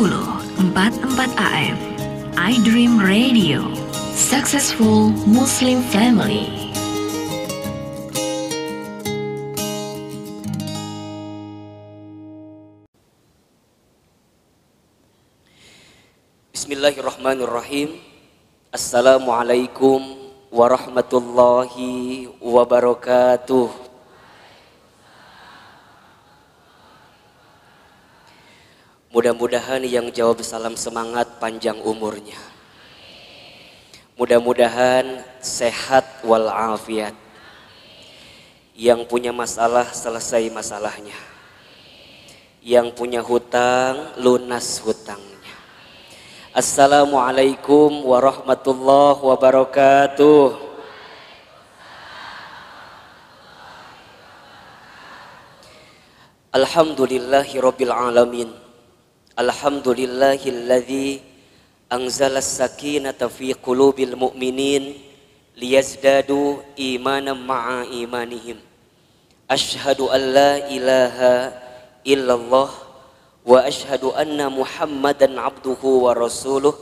44 AM I Dream Radio. Successful Muslim Family. Bismillahirrahmanirrahim. Assalamualaikum warahmatullahi wabarakatuh Mudah-mudahan yang jawab salam semangat panjang umurnya. Mudah-mudahan sehat walafiat. Yang punya masalah selesai masalahnya. Yang punya hutang lunas hutangnya. Assalamualaikum warahmatullahi wabarakatuh. Alhamdulillahi. Alhamdulillahilladzi anzala sakinata fi qulubil mu'minin liyazdadu imanan ma'a imanihim. Ashhadu an la ilaha illallah wa ashhadu anna Muhammadan abduhu wa rasuluh.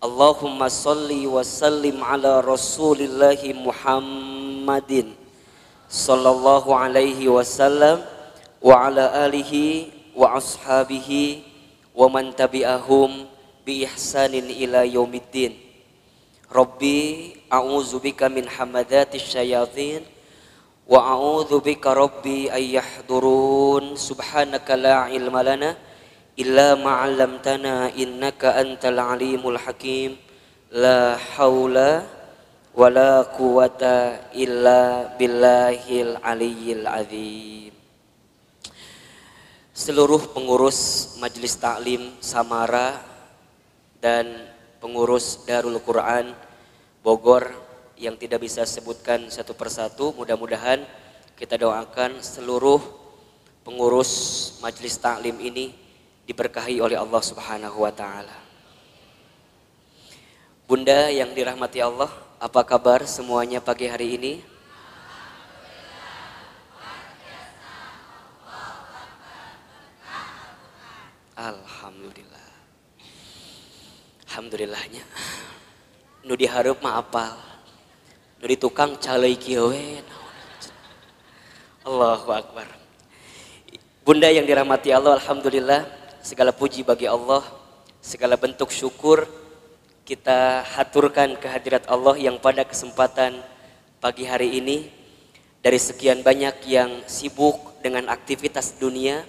Allahumma salli wa sallim ala rasulillahi Muhammadin sallallahu alaihi wasallam wa ala alihi wa ashabihi wa man tabi'ahum bi ihsanin ila yaumiddin Rabbi a'udzu bika min hamadati syayatin wa a'udzu bika rabbi ay yahdurun subhanaka la ilma lana illa ma 'allamtana innaka antal alimul hakim la haula wala quwata illa billahil aliyyil azim seluruh pengurus Majelis Taklim Samara dan pengurus Darul Quran Bogor yang tidak bisa sebutkan satu persatu mudah-mudahan kita doakan seluruh pengurus Majelis Taklim ini diberkahi oleh Allah Subhanahu wa taala. Bunda yang dirahmati Allah, apa kabar semuanya pagi hari ini? Alhamdulillah. Alhamdulillahnya. Nu diharap mah apal. Nu di tukang calai kieu Allahu Akbar. Bunda yang dirahmati Allah, Alhamdulillah. Segala puji bagi Allah. Segala bentuk syukur kita haturkan kehadirat Allah yang pada kesempatan pagi hari ini dari sekian banyak yang sibuk dengan aktivitas dunia,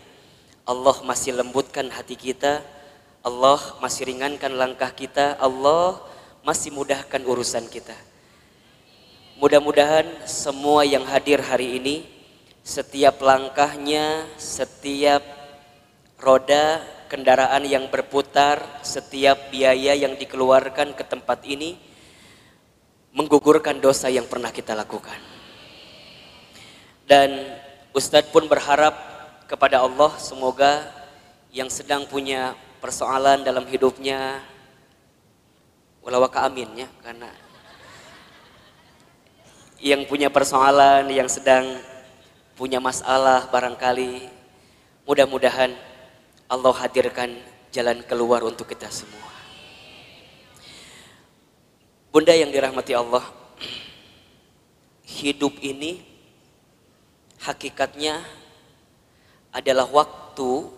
Allah masih lembutkan hati kita, Allah masih ringankan langkah kita, Allah masih mudahkan urusan kita. Mudah-mudahan semua yang hadir hari ini, setiap langkahnya, setiap roda kendaraan yang berputar, setiap biaya yang dikeluarkan ke tempat ini, menggugurkan dosa yang pernah kita lakukan. Dan Ustadz pun berharap kepada Allah semoga yang sedang punya persoalan dalam hidupnya walawaka amin ya karena yang punya persoalan yang sedang punya masalah barangkali mudah-mudahan Allah hadirkan jalan keluar untuk kita semua. Bunda yang dirahmati Allah hidup ini hakikatnya adalah waktu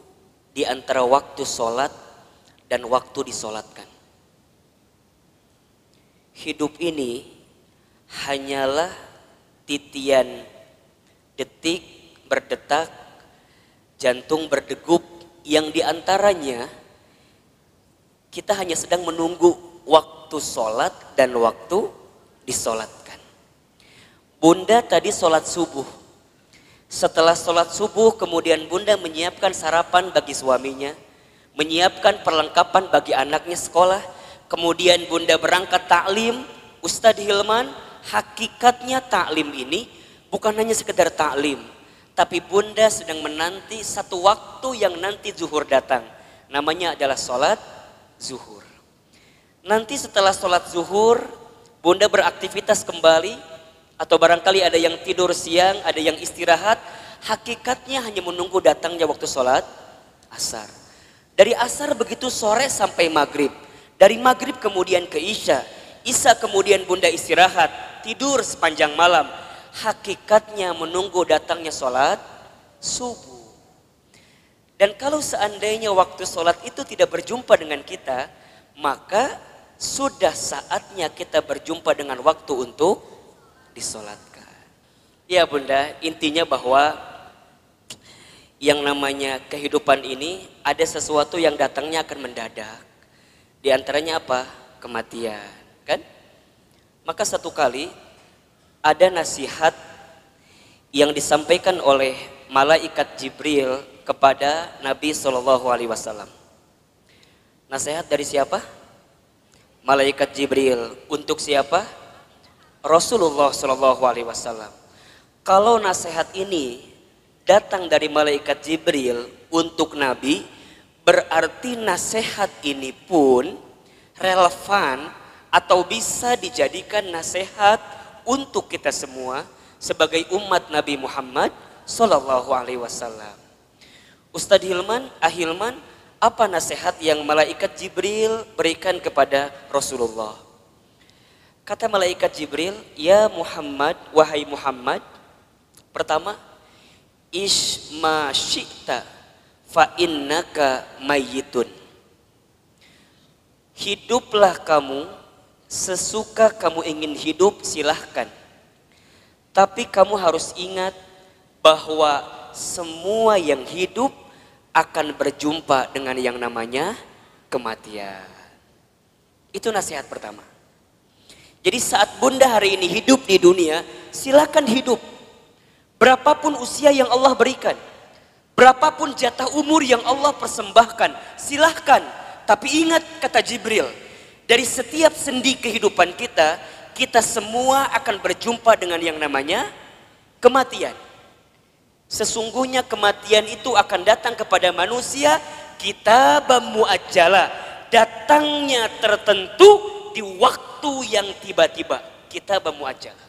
di antara waktu sholat dan waktu disolatkan. Hidup ini hanyalah titian detik berdetak, jantung berdegup yang di antaranya kita hanya sedang menunggu waktu sholat dan waktu disolatkan. Bunda tadi sholat subuh setelah sholat subuh, kemudian bunda menyiapkan sarapan bagi suaminya, menyiapkan perlengkapan bagi anaknya sekolah, kemudian bunda berangkat taklim, Ustadz Hilman, hakikatnya taklim ini bukan hanya sekedar taklim, tapi bunda sedang menanti satu waktu yang nanti zuhur datang. Namanya adalah sholat zuhur. Nanti setelah sholat zuhur, bunda beraktivitas kembali, atau barangkali ada yang tidur siang, ada yang istirahat, hakikatnya hanya menunggu datangnya waktu sholat asar. Dari asar begitu sore sampai maghrib. Dari maghrib kemudian ke isya. Isya kemudian bunda istirahat. Tidur sepanjang malam. Hakikatnya menunggu datangnya sholat subuh. Dan kalau seandainya waktu sholat itu tidak berjumpa dengan kita, maka sudah saatnya kita berjumpa dengan waktu untuk disolatkan. Ya bunda, intinya bahwa yang namanya kehidupan ini ada sesuatu yang datangnya akan mendadak. Di antaranya apa? Kematian, kan? Maka satu kali ada nasihat yang disampaikan oleh malaikat Jibril kepada Nabi Shallallahu Alaihi Wasallam. Nasihat dari siapa? malaikat Jibril untuk siapa? Rasulullah Shallallahu Alaihi Wasallam. Kalau nasihat ini datang dari malaikat Jibril untuk Nabi, berarti nasihat ini pun relevan atau bisa dijadikan nasihat untuk kita semua sebagai umat Nabi Muhammad Sallallahu Alaihi Wasallam. Ustadz Hilman, Ahilman, apa nasihat yang malaikat Jibril berikan kepada Rasulullah? Kata malaikat Jibril, "Ya Muhammad, wahai Muhammad, pertama, isma syi'ta fa innaka mayyitun." Hiduplah kamu sesuka kamu ingin hidup, silahkan. Tapi kamu harus ingat bahwa semua yang hidup akan berjumpa dengan yang namanya kematian. Itu nasihat pertama. Jadi saat bunda hari ini hidup di dunia, silakan hidup. Berapapun usia yang Allah berikan. Berapapun jatah umur yang Allah persembahkan. Silahkan. Tapi ingat kata Jibril. Dari setiap sendi kehidupan kita, kita semua akan berjumpa dengan yang namanya kematian. Sesungguhnya kematian itu akan datang kepada manusia kita muajjala. Datangnya tertentu di waktu yang tiba-tiba. Kita muajjala.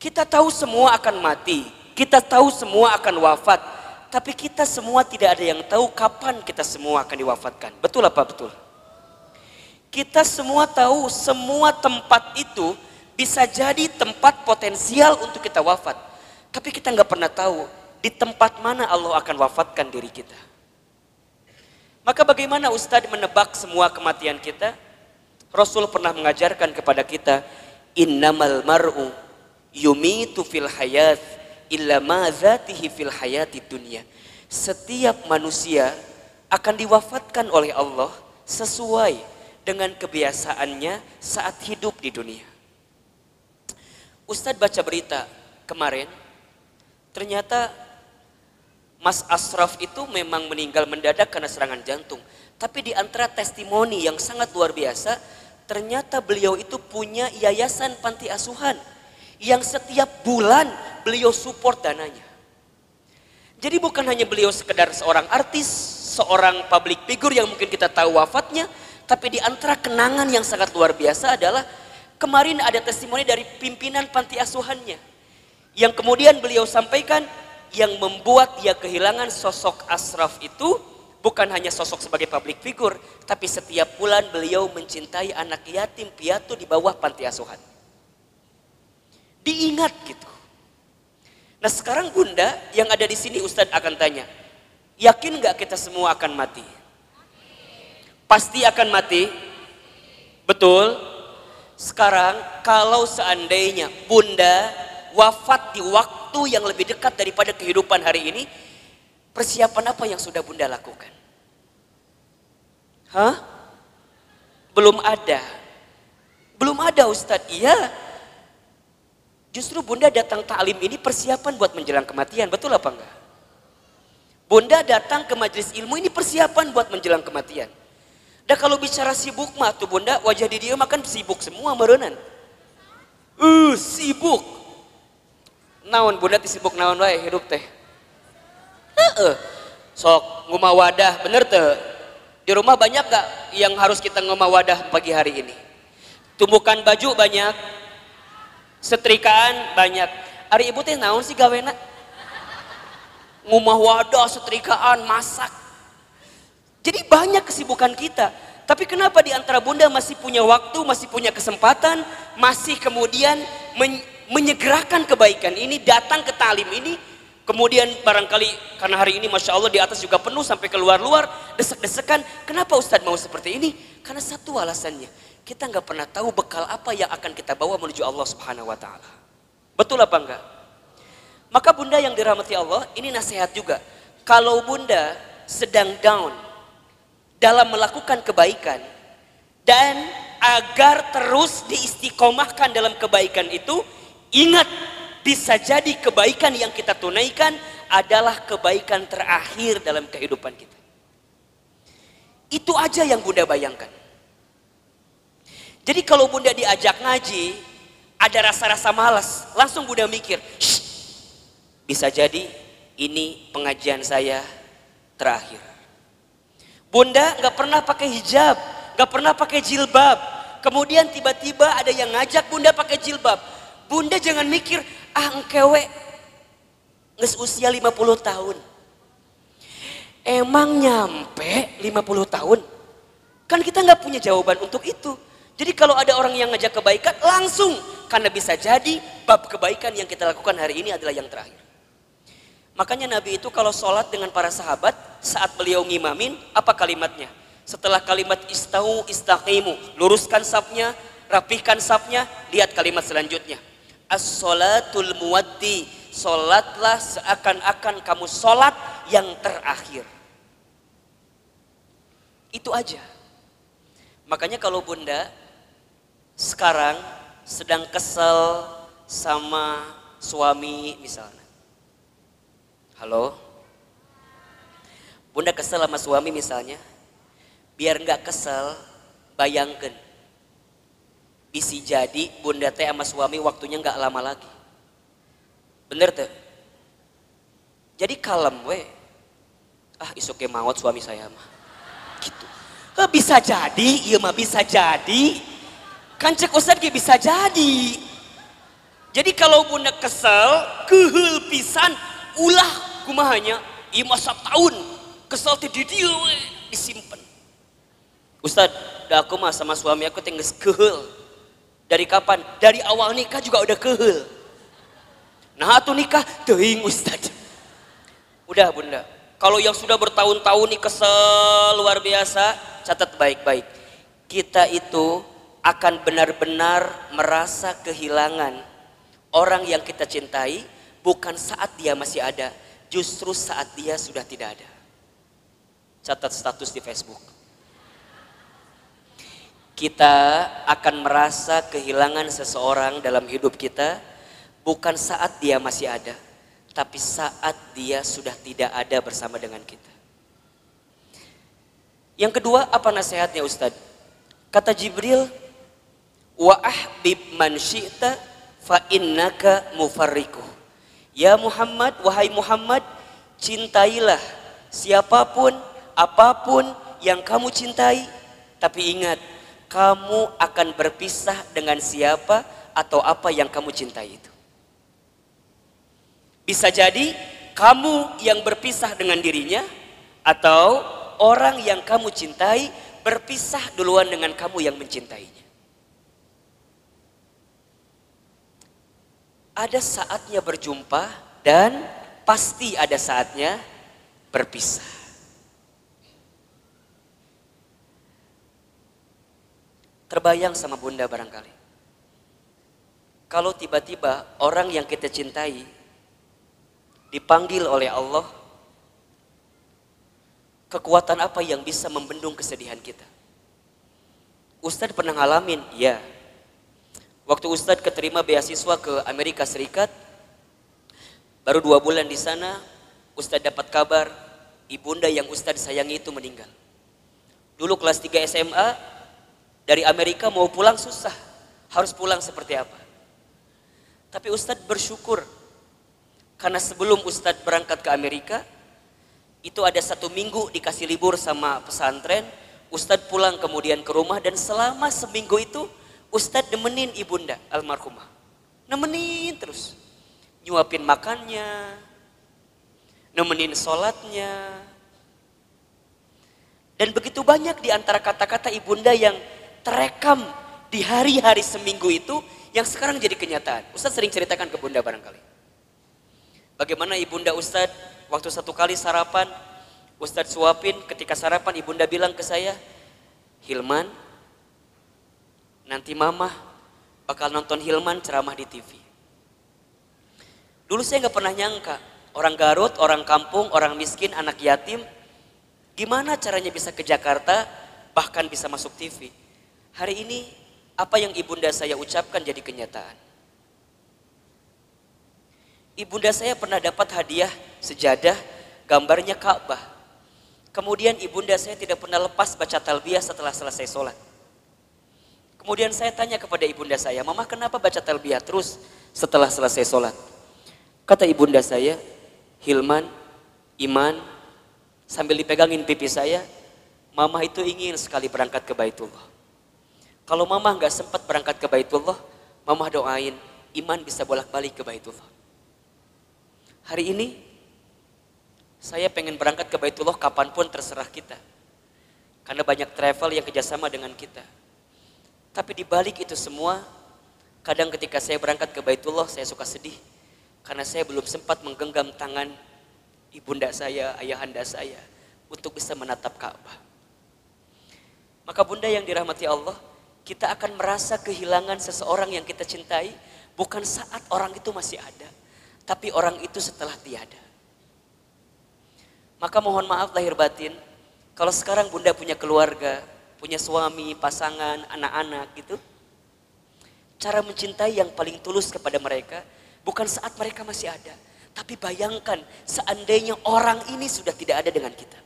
Kita tahu semua akan mati. Kita tahu semua akan wafat. Tapi kita semua tidak ada yang tahu kapan kita semua akan diwafatkan. Betul apa betul? Kita semua tahu semua tempat itu bisa jadi tempat potensial untuk kita wafat. Tapi kita nggak pernah tahu di tempat mana Allah akan wafatkan diri kita. Maka bagaimana Ustadz menebak semua kematian kita? Rasul pernah mengajarkan kepada kita, innamal mar'u yumitu fil hayat illa ma zatihi fil hayati dunia. Setiap manusia akan diwafatkan oleh Allah sesuai dengan kebiasaannya saat hidup di dunia. Ustadz baca berita kemarin Ternyata Mas Asraf itu memang meninggal mendadak karena serangan jantung. Tapi di antara testimoni yang sangat luar biasa, ternyata beliau itu punya yayasan panti asuhan yang setiap bulan beliau support dananya. Jadi bukan hanya beliau sekedar seorang artis, seorang public figure yang mungkin kita tahu wafatnya, tapi di antara kenangan yang sangat luar biasa adalah kemarin ada testimoni dari pimpinan panti asuhannya yang kemudian beliau sampaikan yang membuat dia kehilangan sosok Asraf itu bukan hanya sosok sebagai public figure, tapi setiap bulan beliau mencintai anak yatim piatu di bawah panti asuhan. Diingat gitu. Nah sekarang bunda yang ada di sini Ustadz akan tanya, yakin nggak kita semua akan mati? Pasti akan mati? Betul? Sekarang kalau seandainya bunda wafat di waktu yang lebih dekat daripada kehidupan hari ini, persiapan apa yang sudah Bunda lakukan? Hah? Belum ada. Belum ada Ustadz. Iya. Justru Bunda datang taklim ini persiapan buat menjelang kematian. Betul apa enggak? Bunda datang ke majelis ilmu ini persiapan buat menjelang kematian. Dan kalau bicara sibuk mah tuh Bunda wajah di dia makan sibuk semua merenan. Uh, sibuk naon bunda sibuk naon wae hidup teh? Heeh. sok ngumah wadah bener teh. Di rumah banyak gak yang harus kita ngumah wadah pagi hari ini? Tumbukan baju banyak setrikaan banyak. Hari ibu teh naon sih gawena ngumah wadah setrikaan masak. Jadi banyak kesibukan kita. Tapi kenapa di antara bunda masih punya waktu, masih punya kesempatan, masih kemudian men menyegerakan kebaikan ini, datang ke talim ini, kemudian barangkali karena hari ini Masya Allah di atas juga penuh sampai keluar-luar, desek-desekan. Kenapa Ustadz mau seperti ini? Karena satu alasannya, kita nggak pernah tahu bekal apa yang akan kita bawa menuju Allah Subhanahu Wa Taala. Betul apa enggak? Maka bunda yang dirahmati Allah, ini nasihat juga. Kalau bunda sedang down, dalam melakukan kebaikan dan agar terus diistiqomahkan dalam kebaikan itu ingat bisa jadi kebaikan yang kita tunaikan adalah kebaikan terakhir dalam kehidupan kita itu aja yang bunda bayangkan jadi kalau bunda diajak ngaji ada rasa-rasa malas langsung bunda mikir bisa jadi ini pengajian saya terakhir Bunda nggak pernah pakai hijab, nggak pernah pakai jilbab. Kemudian tiba-tiba ada yang ngajak bunda pakai jilbab. Bunda jangan mikir, ah engkewe nges usia 50 tahun. Emang nyampe 50 tahun? Kan kita nggak punya jawaban untuk itu. Jadi kalau ada orang yang ngajak kebaikan langsung. Karena bisa jadi bab kebaikan yang kita lakukan hari ini adalah yang terakhir. Makanya Nabi itu kalau sholat dengan para sahabat saat beliau ngimamin apa kalimatnya? Setelah kalimat istau istaqimu, luruskan sapnya, rapihkan sapnya, lihat kalimat selanjutnya. As-sholatul muwaddi, sholatlah seakan-akan kamu sholat yang terakhir. Itu aja. Makanya kalau bunda sekarang sedang kesel sama suami misalnya Halo? Bunda kesel sama suami misalnya. Biar nggak kesel, bayangkan. Bisi jadi bunda teh sama suami waktunya nggak lama lagi. Bener tuh? Jadi kalem we. Ah isuknya maut suami saya mah. Gitu. Eh, bisa jadi, iya mah bisa jadi. Kan cek Ustaz bisa jadi. Jadi kalau bunda kesel, kehul pisan, ulah kumahanya iya masa tahun kesal di dia disimpan Ustad aku mah sama suami aku tinggal kehel dari kapan? Dari awal nikah juga udah kehel nah tuh nikah teing Ustad udah bunda. Kalau yang sudah bertahun-tahun nih kesel luar biasa catat baik-baik. Kita itu akan benar-benar merasa kehilangan. Orang yang kita cintai bukan saat dia masih ada justru saat dia sudah tidak ada. Catat status di Facebook. Kita akan merasa kehilangan seseorang dalam hidup kita bukan saat dia masih ada, tapi saat dia sudah tidak ada bersama dengan kita. Yang kedua, apa nasihatnya Ustadz? Kata Jibril, wa ahbib man syi'ta fa innaka mufarriku. Ya Muhammad, wahai Muhammad, cintailah siapa pun, apa pun yang kamu cintai. Tapi ingat, kamu akan berpisah dengan siapa atau apa yang kamu cintai itu. Bisa jadi kamu yang berpisah dengan dirinya atau orang yang kamu cintai berpisah duluan dengan kamu yang mencintainya. ada saatnya berjumpa dan pasti ada saatnya berpisah. Terbayang sama bunda barangkali. Kalau tiba-tiba orang yang kita cintai dipanggil oleh Allah, kekuatan apa yang bisa membendung kesedihan kita? Ustadz pernah ngalamin, ya. Waktu Ustadz keterima beasiswa ke Amerika Serikat, baru dua bulan di sana, Ustadz dapat kabar ibunda yang Ustadz sayangi itu meninggal. Dulu kelas 3 SMA, dari Amerika mau pulang susah. Harus pulang seperti apa? Tapi Ustadz bersyukur, karena sebelum Ustadz berangkat ke Amerika, itu ada satu minggu dikasih libur sama pesantren, Ustadz pulang kemudian ke rumah dan selama seminggu itu Ustadz nemenin ibunda almarhumah. Nemenin terus. Nyuapin makannya. Nemenin sholatnya. Dan begitu banyak di antara kata-kata ibunda yang terekam di hari-hari seminggu itu yang sekarang jadi kenyataan. Ustadz sering ceritakan ke bunda barangkali. Bagaimana ibunda Ustadz waktu satu kali sarapan, Ustadz suapin ketika sarapan ibunda bilang ke saya, Hilman, nanti mama bakal nonton Hilman ceramah di TV. Dulu saya nggak pernah nyangka, orang Garut, orang kampung, orang miskin, anak yatim, gimana caranya bisa ke Jakarta, bahkan bisa masuk TV. Hari ini, apa yang ibunda saya ucapkan jadi kenyataan. Ibunda saya pernah dapat hadiah sejadah gambarnya Ka'bah. Kemudian ibunda saya tidak pernah lepas baca talbiyah setelah selesai sholat. Kemudian saya tanya kepada ibunda saya, Mama kenapa baca talbiyah terus setelah selesai sholat? Kata ibunda saya, Hilman, Iman, sambil dipegangin pipi saya, Mama itu ingin sekali berangkat ke Baitullah. Kalau Mama nggak sempat berangkat ke Baitullah, Mama doain Iman bisa bolak-balik ke Baitullah. Hari ini saya pengen berangkat ke Baitullah kapan pun terserah kita. Karena banyak travel yang kerjasama dengan kita. Tapi di balik itu semua, kadang ketika saya berangkat ke Baitullah saya suka sedih. Karena saya belum sempat menggenggam tangan ibunda saya, ayahanda saya untuk bisa menatap Ka'bah. Maka bunda yang dirahmati Allah, kita akan merasa kehilangan seseorang yang kita cintai bukan saat orang itu masih ada tapi orang itu setelah tiada. Maka mohon maaf lahir batin, kalau sekarang bunda punya keluarga, punya suami, pasangan, anak-anak gitu, cara mencintai yang paling tulus kepada mereka bukan saat mereka masih ada, tapi bayangkan seandainya orang ini sudah tidak ada dengan kita.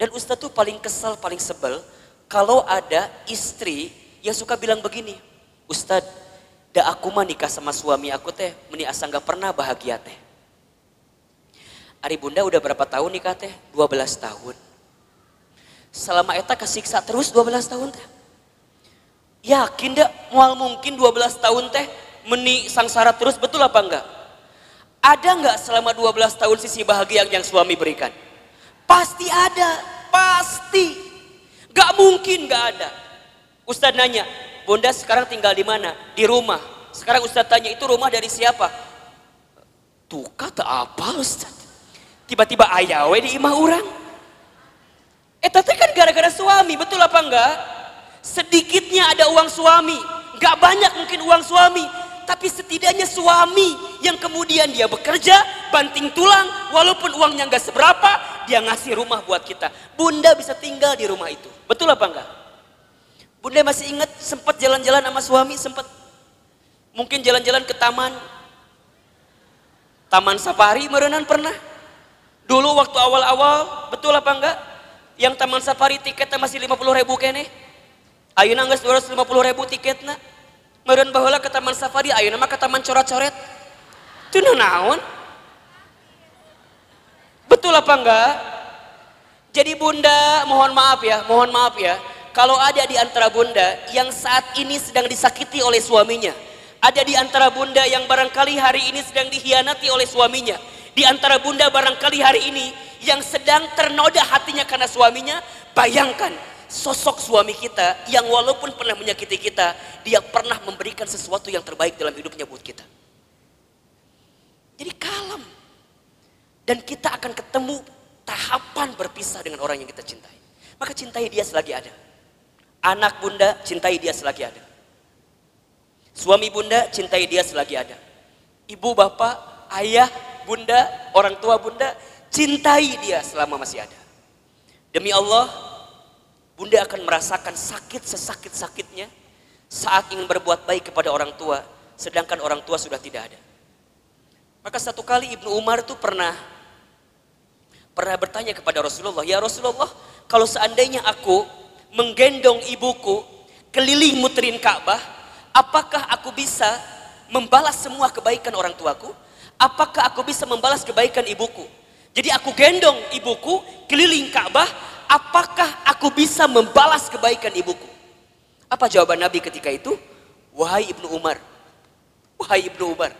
Dan Ustadz tuh paling kesal, paling sebel kalau ada istri yang suka bilang begini, Ustadz Da aku mah nikah sama suami aku teh, meni asa nggak pernah bahagia teh. Ari bunda udah berapa tahun nikah teh? 12 tahun. Selama eta kesiksa terus 12 tahun teh. Yakin dak mual mungkin 12 tahun teh meni sangsara terus betul apa enggak? Ada enggak selama 12 tahun sisi bahagia yang suami berikan? Pasti ada, pasti. Gak mungkin gak ada. Ustadz nanya, Bunda sekarang tinggal di mana? Di rumah. Sekarang Ustaz tanya itu rumah dari siapa? Tuh kata apa Ustaz? Tiba-tiba ayawe di imah orang. Eh tapi kan gara-gara suami, betul apa enggak? Sedikitnya ada uang suami. Enggak banyak mungkin uang suami. Tapi setidaknya suami yang kemudian dia bekerja, banting tulang, walaupun uangnya enggak seberapa, dia ngasih rumah buat kita. Bunda bisa tinggal di rumah itu. Betul apa enggak? Bunda masih ingat sempat jalan-jalan sama suami, sempat mungkin jalan-jalan ke taman. Taman Safari merenan pernah. Dulu waktu awal-awal, betul apa enggak? Yang Taman Safari tiketnya masih 50 ribu kene. Ayo nangis 250 ribu tiketnya. Meren bahwa ke Taman Safari, ayo nama ke Taman Coret-Coret. Itu naon? Betul apa enggak? Jadi bunda, mohon maaf ya, mohon maaf ya kalau ada di antara bunda yang saat ini sedang disakiti oleh suaminya, ada di antara bunda yang barangkali hari ini sedang dihianati oleh suaminya, di antara bunda barangkali hari ini yang sedang ternoda hatinya karena suaminya, bayangkan sosok suami kita yang walaupun pernah menyakiti kita, dia pernah memberikan sesuatu yang terbaik dalam hidupnya buat kita. Jadi kalem. Dan kita akan ketemu tahapan berpisah dengan orang yang kita cintai. Maka cintai dia selagi ada. Anak bunda cintai dia selagi ada. Suami bunda cintai dia selagi ada. Ibu bapak, ayah, bunda, orang tua bunda cintai dia selama masih ada. Demi Allah, bunda akan merasakan sakit sesakit-sakitnya saat ingin berbuat baik kepada orang tua, sedangkan orang tua sudah tidak ada. Maka satu kali Ibnu Umar itu pernah pernah bertanya kepada Rasulullah, "Ya Rasulullah, kalau seandainya aku menggendong ibuku keliling muterin Ka'bah, apakah aku bisa membalas semua kebaikan orang tuaku? Apakah aku bisa membalas kebaikan ibuku? Jadi aku gendong ibuku keliling Ka'bah, apakah aku bisa membalas kebaikan ibuku? Apa jawaban Nabi ketika itu? Wahai Ibnu Umar, wahai Ibnu Umar,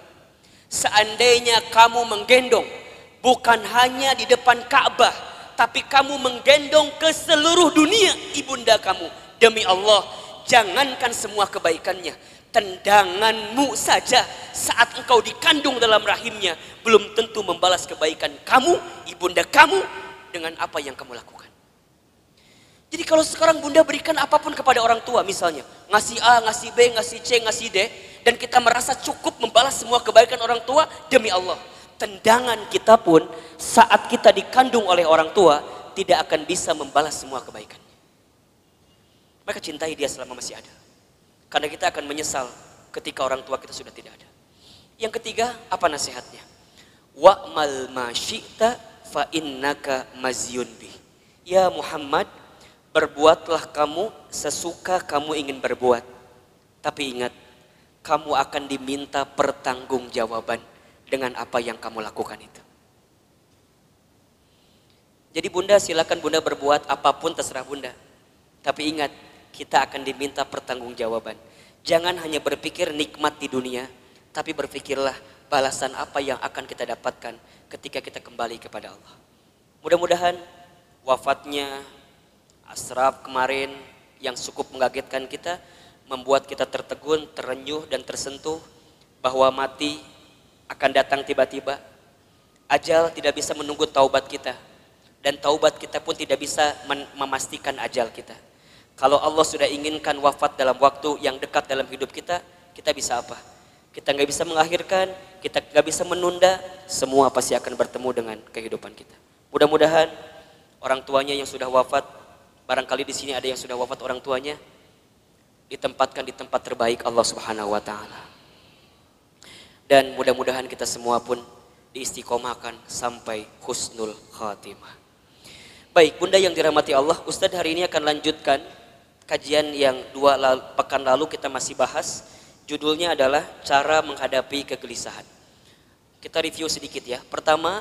seandainya kamu menggendong bukan hanya di depan Ka'bah, tapi kamu menggendong ke seluruh dunia ibunda kamu. Demi Allah, jangankan semua kebaikannya, tendanganmu saja saat engkau dikandung dalam rahimnya belum tentu membalas kebaikan kamu, ibunda kamu dengan apa yang kamu lakukan. Jadi kalau sekarang bunda berikan apa pun kepada orang tua misalnya, ngasih A, ngasih B, ngasih C, ngasih D, dan kita merasa cukup membalas semua kebaikan orang tua demi Allah tendangan kita pun saat kita dikandung oleh orang tua tidak akan bisa membalas semua kebaikannya. Maka cintai dia selama masih ada. Karena kita akan menyesal ketika orang tua kita sudah tidak ada. Yang ketiga, apa nasihatnya? Wa'mal ma syi'ta fa innaka mazyun bih. Ya Muhammad, berbuatlah kamu sesuka kamu ingin berbuat. Tapi ingat, kamu akan diminta pertanggungjawaban dengan apa yang kamu lakukan itu. Jadi bunda silakan bunda berbuat apa pun terserah bunda. Tapi ingat, kita akan diminta pertanggungjawaban. Jangan hanya berpikir nikmat di dunia, tapi berpikirlah balasan apa yang akan kita dapatkan ketika kita kembali kepada Allah. Mudah-mudahan wafatnya Asraf kemarin yang cukup mengagetkan kita, membuat kita tertegun, terenyuh dan tersentuh bahwa mati akan datang tiba-tiba. Ajal tidak bisa menunggu taubat kita. Dan taubat kita pun tidak bisa memastikan ajal kita. Kalau Allah sudah inginkan wafat dalam waktu yang dekat dalam hidup kita, kita bisa apa? Kita nggak bisa mengakhirkan, kita nggak bisa menunda, semua pasti akan bertemu dengan kehidupan kita. Mudah-mudahan orang tuanya yang sudah wafat, barangkali di sini ada yang sudah wafat orang tuanya, ditempatkan di tempat terbaik Allah Subhanahu wa taala. Dan mudah-mudahan kita semua pun diistiqomahkan sampai husnul khatimah. Baik, Bunda yang dirahmati Allah, Ustadz hari ini akan lanjutkan kajian yang dua lalu, pekan lalu kita masih bahas. Judulnya adalah cara menghadapi kegelisahan. Kita review sedikit ya. Pertama,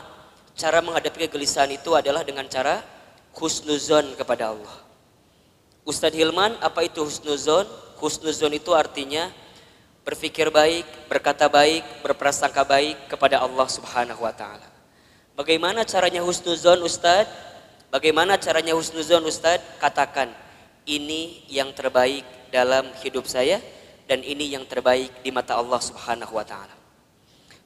cara menghadapi kegelisahan itu adalah dengan cara husnuzon kepada Allah. Ustadz Hilman, apa itu husnuzon? Husnuzon itu artinya berpikir baik, berkata baik, berprasangka baik kepada Allah Subhanahu wa taala. Bagaimana caranya husnuzon Ustaz? Bagaimana caranya husnuzon Ustaz? Katakan, ini yang terbaik dalam hidup saya dan ini yang terbaik di mata Allah Subhanahu wa taala.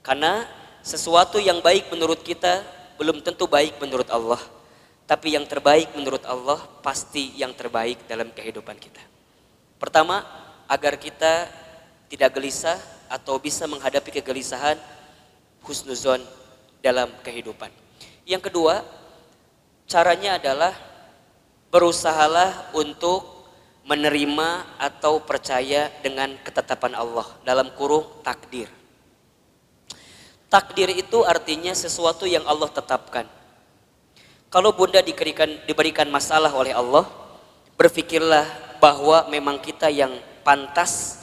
Karena sesuatu yang baik menurut kita belum tentu baik menurut Allah. Tapi yang terbaik menurut Allah pasti yang terbaik dalam kehidupan kita. Pertama, agar kita tidak gelisah atau bisa menghadapi kegelisahan husnuzon dalam kehidupan. Yang kedua, caranya adalah berusahalah untuk menerima atau percaya dengan ketetapan Allah dalam kurung takdir. Takdir itu artinya sesuatu yang Allah tetapkan. Kalau bunda diberikan, diberikan masalah oleh Allah, berpikirlah bahwa memang kita yang pantas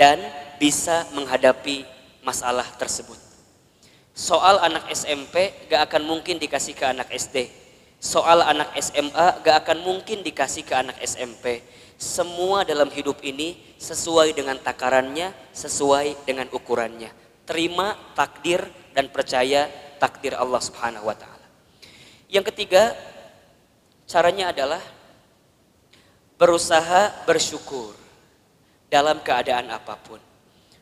dan bisa menghadapi masalah tersebut. Soal anak SMP gak akan mungkin dikasih ke anak SD. Soal anak SMA gak akan mungkin dikasih ke anak SMP. Semua dalam hidup ini sesuai dengan takarannya, sesuai dengan ukurannya. Terima takdir dan percaya takdir Allah Subhanahu wa taala. Yang ketiga, caranya adalah berusaha bersyukur dalam keadaan apa pun.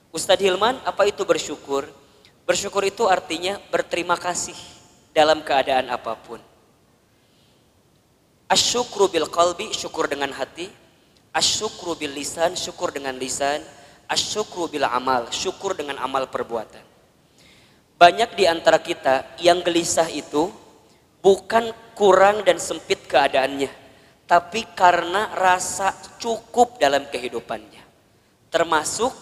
Ustadz Hilman, apa itu bersyukur? Bersyukur itu artinya berterima kasih dalam keadaan apa pun. Asyukru bil qalbi, syukur dengan hati. Asyukru bil lisan, syukur dengan lisan. Asyukru bil amal, syukur dengan amal perbuatan. Banyak di antara kita yang gelisah itu bukan kurang dan sempit keadaannya, tapi karena rasa cukup dalam kehidupannya termasuk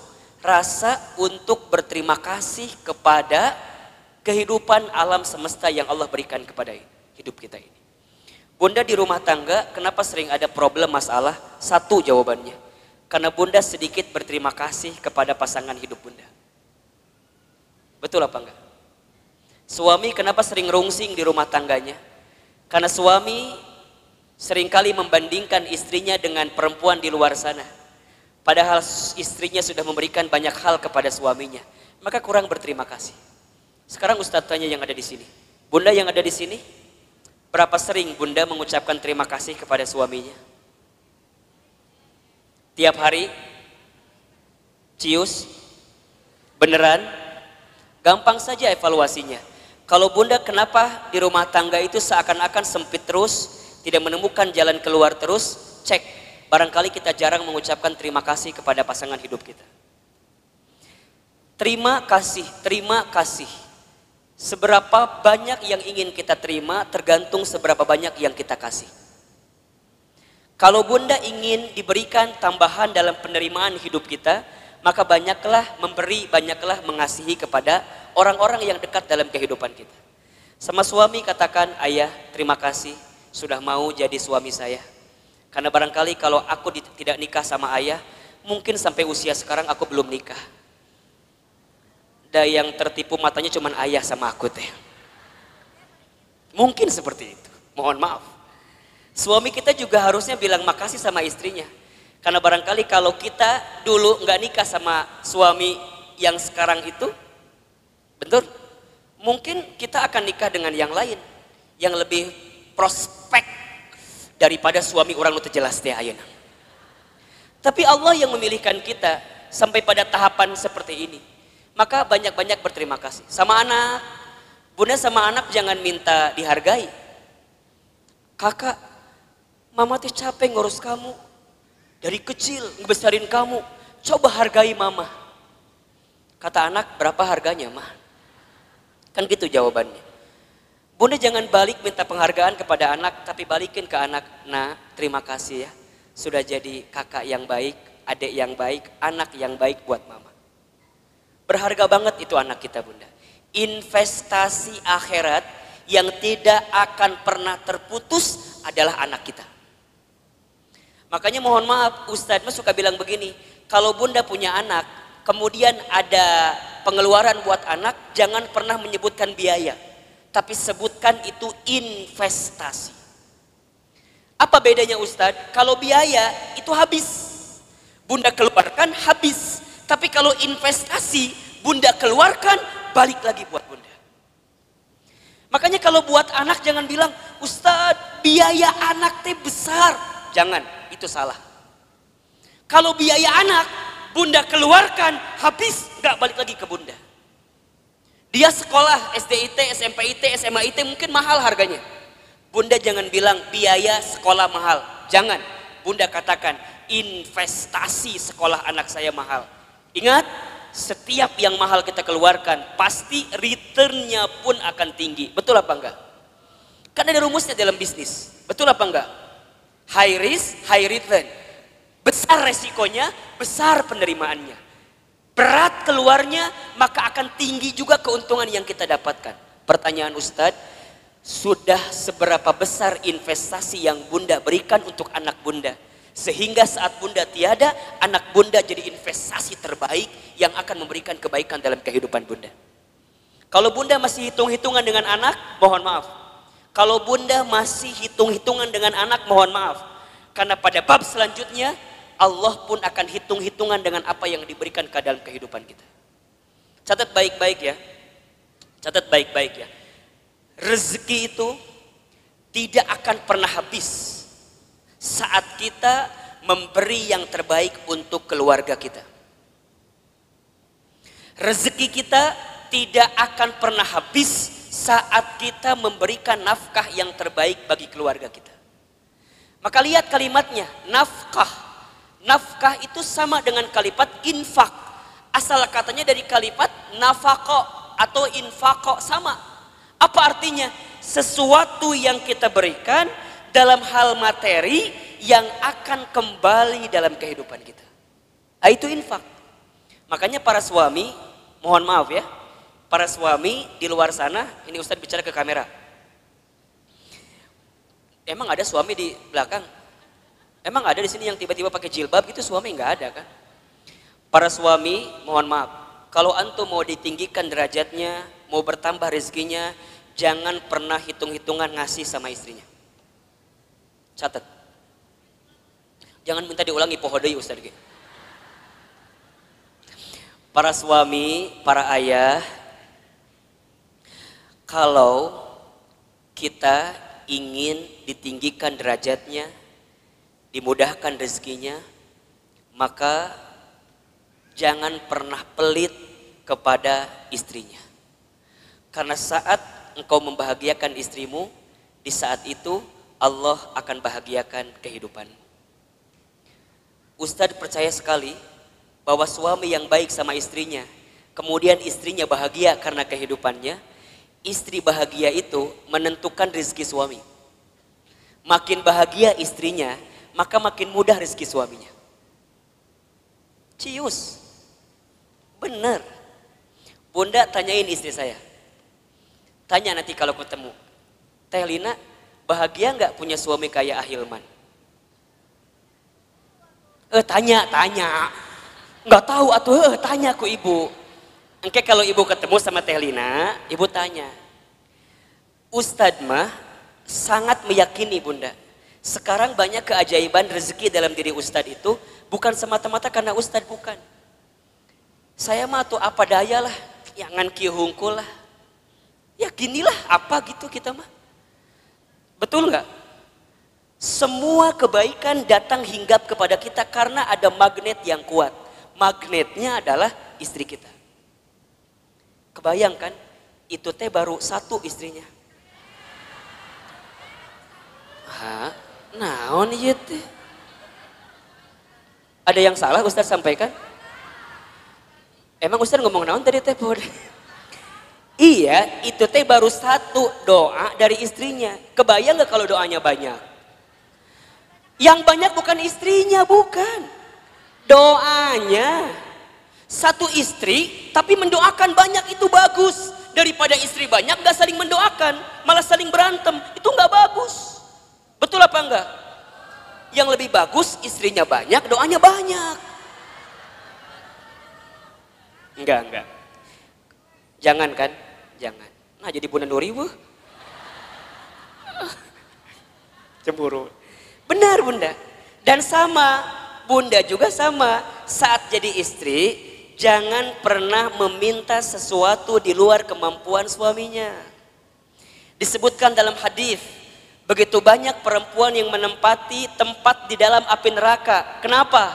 rasa untuk berterima kasih kepada kehidupan alam semesta yang Allah berikan kepada hidup kita ini. Bunda di rumah tangga, kenapa sering ada problem masalah? Satu jawabannya, karena Bunda sedikit berterima kasih kepada pasangan hidup Bunda. Betul apa enggak? Suami kenapa sering rungsing di rumah tangganya? Karena suami sering kali membandingkan istrinya dengan perempuan di luar sana. Padahal istrinya sudah memberikan banyak hal kepada suaminya. Maka kurang berterima kasih. Sekarang Ustadz tanya yang ada di sini. Bunda yang ada di sini, Berapa sering bunda mengucapkan terima kasih kepada suaminya? Tiap hari? Cius? Beneran? Gampang saja evaluasinya. Kalau bunda kenapa di rumah tangga itu seakan-akan sempit terus, tidak menemukan jalan keluar terus, cek. Barangkali kita jarang mengucapkan terima kasih kepada pasangan hidup kita. Terima kasih, terima kasih. Seberapa banyak yang ingin kita terima tergantung seberapa banyak yang kita kasih. Kalau bunda ingin diberikan tambahan dalam penerimaan hidup kita, maka banyaklah memberi, banyaklah mengasihi kepada orang-orang yang dekat dalam kehidupan kita. Sama suami katakan, ayah terima kasih sudah mau jadi suami saya. Karena barangkali kalau aku tidak nikah sama ayah, mungkin sampai usia sekarang aku belum nikah ada yang tertipu matanya cuma ayah sama aku teh. Mungkin seperti itu. Mohon maaf. Suami kita juga harusnya bilang makasih sama istrinya. Karena barangkali kalau kita dulu nggak nikah sama suami yang sekarang itu, betul? Mungkin kita akan nikah dengan yang lain, yang lebih prospek daripada suami orang lu jelas teh ayana. Tapi Allah yang memilihkan kita sampai pada tahapan seperti ini maka banyak-banyak berterima kasih. Sama anak, bunda sama anak jangan minta dihargai. Kakak, mama tuh capek ngurus kamu. Dari kecil ngebesarin kamu. Coba hargai mama. Kata anak, berapa harganya mah? Kan gitu jawabannya. Bunda jangan balik minta penghargaan kepada anak, tapi balikin ke anak. Nah, terima kasih ya. Sudah jadi kakak yang baik, adik yang baik, anak yang baik buat mama. Berharga banget itu anak kita bunda. Investasi akhirat yang tidak akan pernah terputus adalah anak kita. Makanya mohon maaf Ustadz mas suka bilang begini. Kalau bunda punya anak, kemudian ada pengeluaran buat anak, jangan pernah menyebutkan biaya. Tapi sebutkan itu investasi. Apa bedanya Ustadz? Kalau biaya itu habis. Bunda keluarkan habis. Tapi kalau investasi bunda keluarkan, balik lagi buat bunda. Makanya kalau buat anak jangan bilang, Ustadz biaya anak teh besar. Jangan, itu salah. Kalau biaya anak, bunda keluarkan, habis, nggak balik lagi ke bunda. Dia sekolah SDIT, SMPIT, SMAIT mungkin mahal harganya. Bunda jangan bilang biaya sekolah mahal. Jangan. Bunda katakan investasi sekolah anak saya mahal. Ingat, setiap yang mahal kita keluarkan, pasti returnnya pun akan tinggi. Betul apa enggak? Karena ada rumusnya dalam bisnis. Betul apa enggak? High risk, high return. Besar resikonya, besar penerimaannya. Berat keluarnya, maka akan tinggi juga keuntungan yang kita dapatkan. Pertanyaan Ustadz, sudah seberapa besar investasi yang bunda berikan untuk anak bunda? Sehingga saat bunda tiada, anak bunda jadi investasi terbaik yang akan memberikan kebaikan dalam kehidupan bunda. Kalau bunda masih hitung-hitungan dengan anak, mohon maaf. Kalau bunda masih hitung-hitungan dengan anak, mohon maaf. Karena pada bab selanjutnya, Allah pun akan hitung-hitungan dengan apa yang diberikan ke dalam kehidupan kita. Catat baik-baik ya. Catat baik-baik ya. Rezeki itu tidak akan pernah habis saat kita memberi yang terbaik untuk keluarga kita. Rezeki kita tidak akan pernah habis saat kita memberikan nafkah yang terbaik bagi keluarga kita. Maka lihat kalimatnya, nafkah. Nafkah itu sama dengan kalimat infak. Asal katanya dari kalimat nafako atau infako sama. Apa artinya? Sesuatu yang kita berikan dalam hal materi yang akan kembali dalam kehidupan kita. Nah, itu infak. Makanya para suami, mohon maaf ya, para suami di luar sana, ini Ustadz bicara ke kamera. Emang ada suami di belakang? Emang ada di sini yang tiba-tiba pakai jilbab gitu suami nggak ada kan? Para suami, mohon maaf, kalau antum mau ditinggikan derajatnya, mau bertambah rezekinya, jangan pernah hitung-hitungan ngasih sama istrinya. Catat. Jangan minta diulangi pohodai Ustaz. Para suami, para ayah, kalau kita ingin ditinggikan derajatnya, dimudahkan rezekinya, maka jangan pernah pelit kepada istrinya. Karena saat engkau membahagiakan istrimu, di saat itu Allah akan bahagiakan kehidupan. Ustadz percaya sekali bahwa suami yang baik sama istrinya, kemudian istrinya bahagia karena kehidupannya, istri bahagia itu menentukan rezeki suami. Makin bahagia istrinya, maka makin mudah rezeki suaminya. Cius. Benar. Bunda tanyain istri saya. Tanya nanti kalau ketemu. Teh Lina, bahagia nggak punya suami kayak Ahilman? Eh tanya, tanya. Nggak tahu atau eh tanya ku ibu. Engke kalau ibu ketemu sama Teh Lina, ibu tanya. Ustadz mah sangat meyakini bunda. Sekarang banyak keajaiban rezeki dalam diri Ustadz itu bukan semata-mata karena Ustadz bukan. Saya mah tuh apa daya lah, jangan kihungkul lah. Ya ginilah apa gitu kita mah. Betul nggak? Semua kebaikan datang hinggap kepada kita karena ada magnet yang kuat. Magnetnya adalah istri kita. Kebayangkan, itu teh baru satu istrinya. Hah? Naon iya teh? Ada yang salah Ustaz sampaikan? Emang Ustaz ngomong naon tadi teh? Iya, itu teh baru satu doa dari istrinya. Kebayang gak kalau doanya banyak? Yang banyak bukan istrinya, bukan. Doanya. Satu istri, tapi mendoakan banyak itu bagus. Daripada istri banyak gak saling mendoakan, malah saling berantem. Itu gak bagus. Betul apa enggak? Yang lebih bagus istrinya banyak, doanya banyak. Enggak, enggak. Jangan kan? Jangan. Nah jadi bunda Nuri bu. Cemburu. Benar bunda. Dan sama, bunda juga sama. Saat jadi istri, jangan pernah meminta sesuatu di luar kemampuan suaminya. Disebutkan dalam hadis, begitu banyak perempuan yang menempati tempat di dalam api neraka. Kenapa?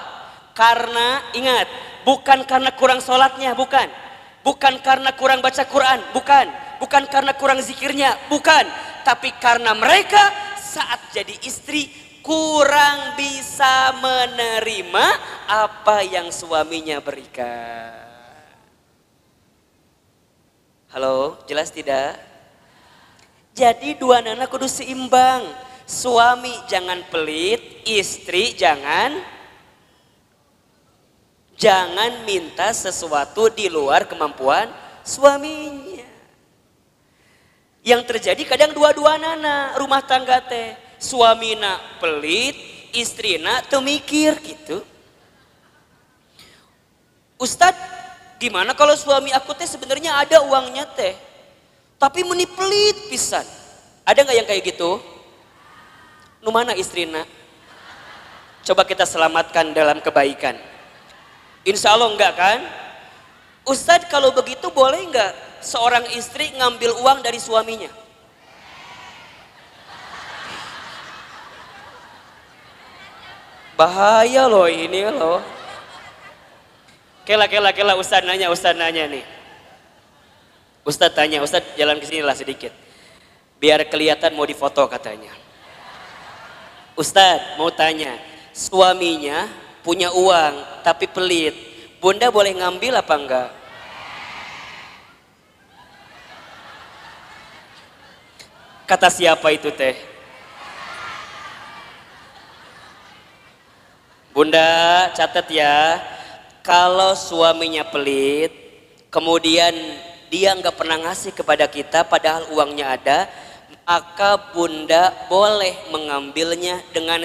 Karena ingat, bukan karena kurang sholatnya, bukan Bukan karena kurang baca Quran, bukan. Bukan karena kurang zikirnya, bukan. Tapi karena mereka saat jadi istri kurang bisa menerima apa yang suaminya berikan. Halo, jelas tidak? Jadi dua anak kudu seimbang. Suami jangan pelit, istri jangan Jangan minta sesuatu di luar kemampuan suaminya. Yang terjadi kadang dua-dua nana rumah tangga teh. Suamina pelit, istrina temikir gitu. Ustadz, gimana kalau suami aku teh sebenarnya ada uangnya teh. Tapi meni pelit pisan. Ada nggak yang kayak gitu? Nu mana istrina? Coba kita selamatkan dalam kebaikan. Insya Allah enggak kan? Ustadz kalau begitu boleh enggak seorang istri ngambil uang dari suaminya? Bahaya loh ini loh. Kela kela kela Ustadz nanya Ustadz nanya nih. Ustadz tanya Ustadz jalan ke sini lah sedikit. Biar kelihatan mau difoto katanya. Ustadz mau tanya suaminya punya uang tapi pelit, bunda boleh ngambil apa enggak? Kata siapa itu teh? Bunda catat ya, kalau suaminya pelit, kemudian dia nggak pernah ngasih kepada kita padahal uangnya ada, maka bunda boleh mengambilnya dengan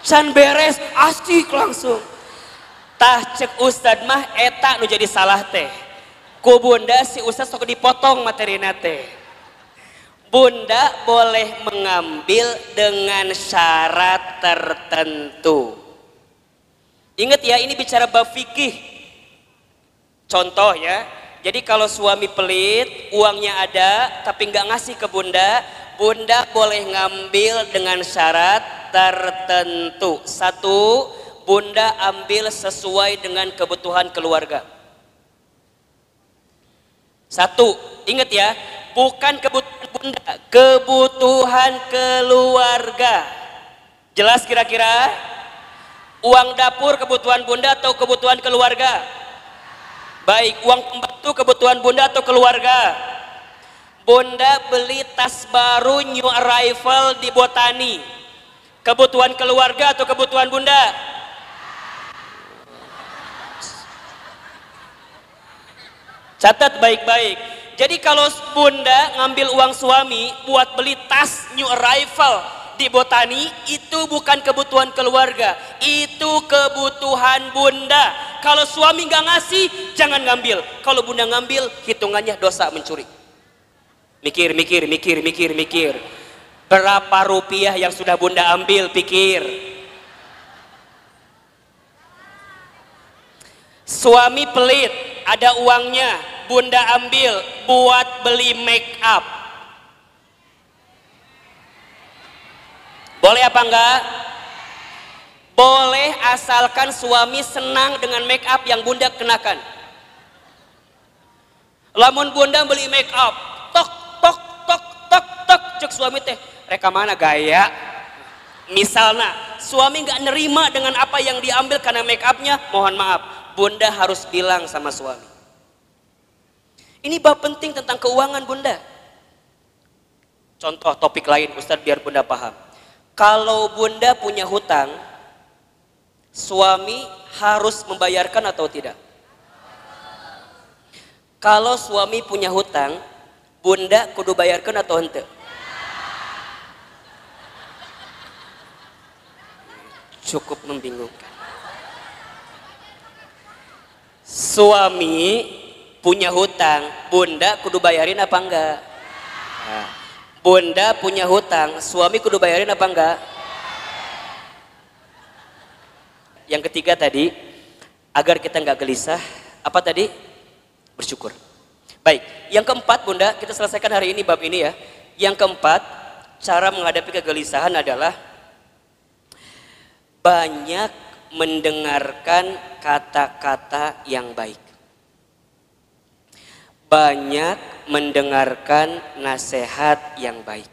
Can beres asik langsung. Tah cek ustad mah eta nu jadi salah teh. Ku bunda si ustad sok dipotong materi teh. Bunda boleh mengambil dengan syarat tertentu. Ingat ya ini bicara bab fikih. Contoh ya, Jadi kalau suami pelit, uangnya ada tapi nggak ngasih ke bunda, bunda boleh ngambil dengan syarat tertentu. Satu, bunda ambil sesuai dengan kebutuhan keluarga. Satu, ingat ya, bukan kebutuhan bunda, kebutuhan keluarga. Jelas kira-kira? Uang dapur kebutuhan bunda atau kebutuhan keluarga? Baik, uang pembantu kebutuhan bunda atau keluarga? Bunda beli tas baru new arrival di Botani. Kebutuhan keluarga atau kebutuhan bunda? Catat baik-baik. Jadi kalau bunda ngambil uang suami buat beli tas new arrival di Botani itu bukan kebutuhan keluarga, itu kebutuhan bunda. Kalau suami nggak ngasih, jangan ngambil. Kalau bunda ngambil, hitungannya dosa mencuri. Mikir, mikir, mikir, mikir, mikir. Berapa rupiah yang sudah bunda ambil, pikir. Suami pelit, ada uangnya, bunda ambil buat beli make up Boleh apa enggak? Boleh asalkan suami senang dengan make up yang bunda kenakan. Lamun bunda beli make up, tok tok tok tok tok cek suami teh, reka mana gaya? Misalnya suami nggak nerima dengan apa yang diambil karena make upnya, mohon maaf, bunda harus bilang sama suami. Ini bab penting tentang keuangan bunda. Contoh topik lain, Ustadz biar bunda paham. Kalau bunda punya hutang, suami harus membayarkan atau tidak? Kalau suami punya hutang, bunda kudu bayarkan atau ente? Cukup membingungkan. Suami punya hutang, bunda kudu bayarin apa enggak? Nah, Bunda punya hutang, suami kudu bayarin apa enggak? Yang ketiga tadi, agar kita enggak gelisah, apa tadi? Bersyukur. Baik, yang keempat Bunda, kita selesaikan hari ini bab ini ya. Yang keempat, cara menghadapi kegelisahan adalah banyak mendengarkan kata-kata yang baik banyak mendengarkan nasihat yang baik.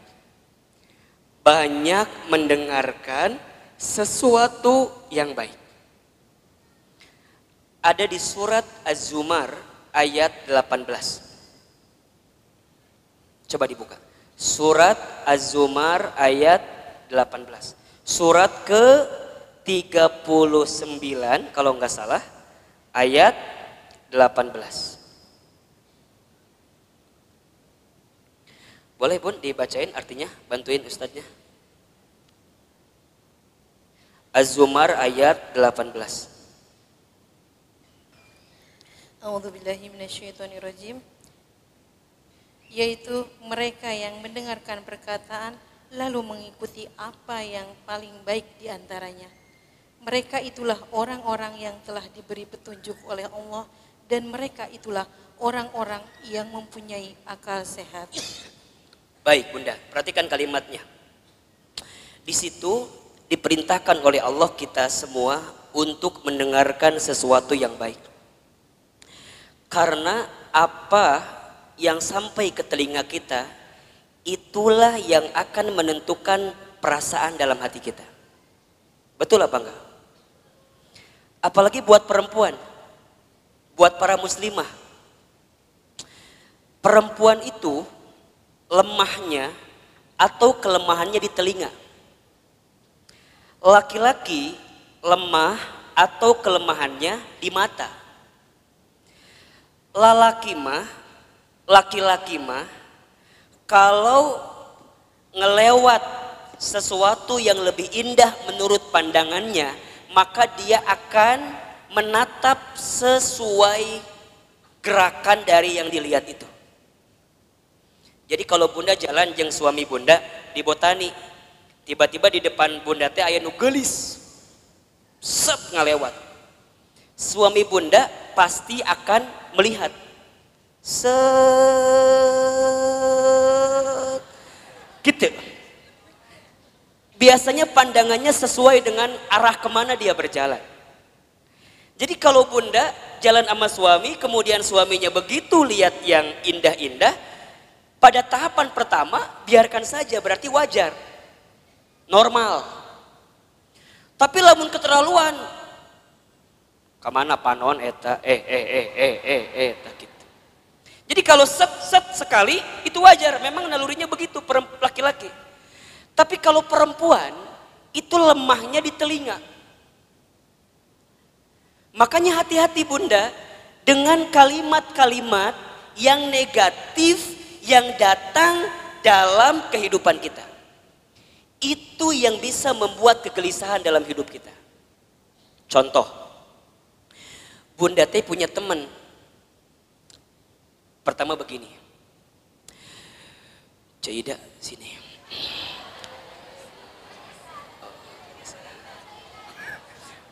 Banyak mendengarkan sesuatu yang baik. Ada di surat Az-Zumar ayat 18. Coba dibuka. Surat Az-Zumar ayat 18. Surat ke 39 kalau nggak salah ayat 18. Boleh pun dibacain artinya, bantuin ustadznya. Az-Zumar ayat 18. A'udzubillahiminasyaitonirrajim. Yaitu mereka yang mendengarkan perkataan lalu mengikuti apa yang paling baik di antaranya. Mereka itulah orang-orang yang telah diberi petunjuk oleh Allah dan mereka itulah orang-orang yang mempunyai akal sehat. Baik bunda, perhatikan kalimatnya. Di situ diperintahkan oleh Allah kita semua untuk mendengarkan sesuatu yang baik. Karena apa yang sampai ke telinga kita, itulah yang akan menentukan perasaan dalam hati kita. Betul apa enggak? Apalagi buat perempuan, buat para muslimah. Perempuan itu lemahnya atau kelemahannya di telinga. Laki-laki lemah atau kelemahannya di mata. Lalaki mah, laki-laki mah, kalau ngelewat sesuatu yang lebih indah menurut pandangannya, maka dia akan menatap sesuai gerakan dari yang dilihat itu. Jadi kalau bunda jalan jeng suami bunda di botani, tiba-tiba di depan bunda teh ayah nugelis, sep ngalewat. Suami bunda pasti akan melihat Set. Gitu. Biasanya pandangannya sesuai dengan arah ke mana dia berjalan. Jadi kalau bunda jalan sama suami, kemudian suaminya begitu lihat yang indah-indah, pada tahapan pertama biarkan saja, berarti wajar. Normal. Tapi lamun keterlaluan, ke mana panon eta, eh, eh, eh, eh, eh, eh, tak gitu. Jadi kalau set, set sekali, itu wajar, memang nalurinya begitu, laki-laki. Tapi kalau perempuan, itu lemahnya di telinga. Makanya hati-hati bunda dengan kalimat-kalimat yang negatif yang datang dalam kehidupan kita. Itu yang bisa membuat kegelisahan dalam hidup kita. Contoh, bunda teh punya teman. Pertama begini, Caida sini.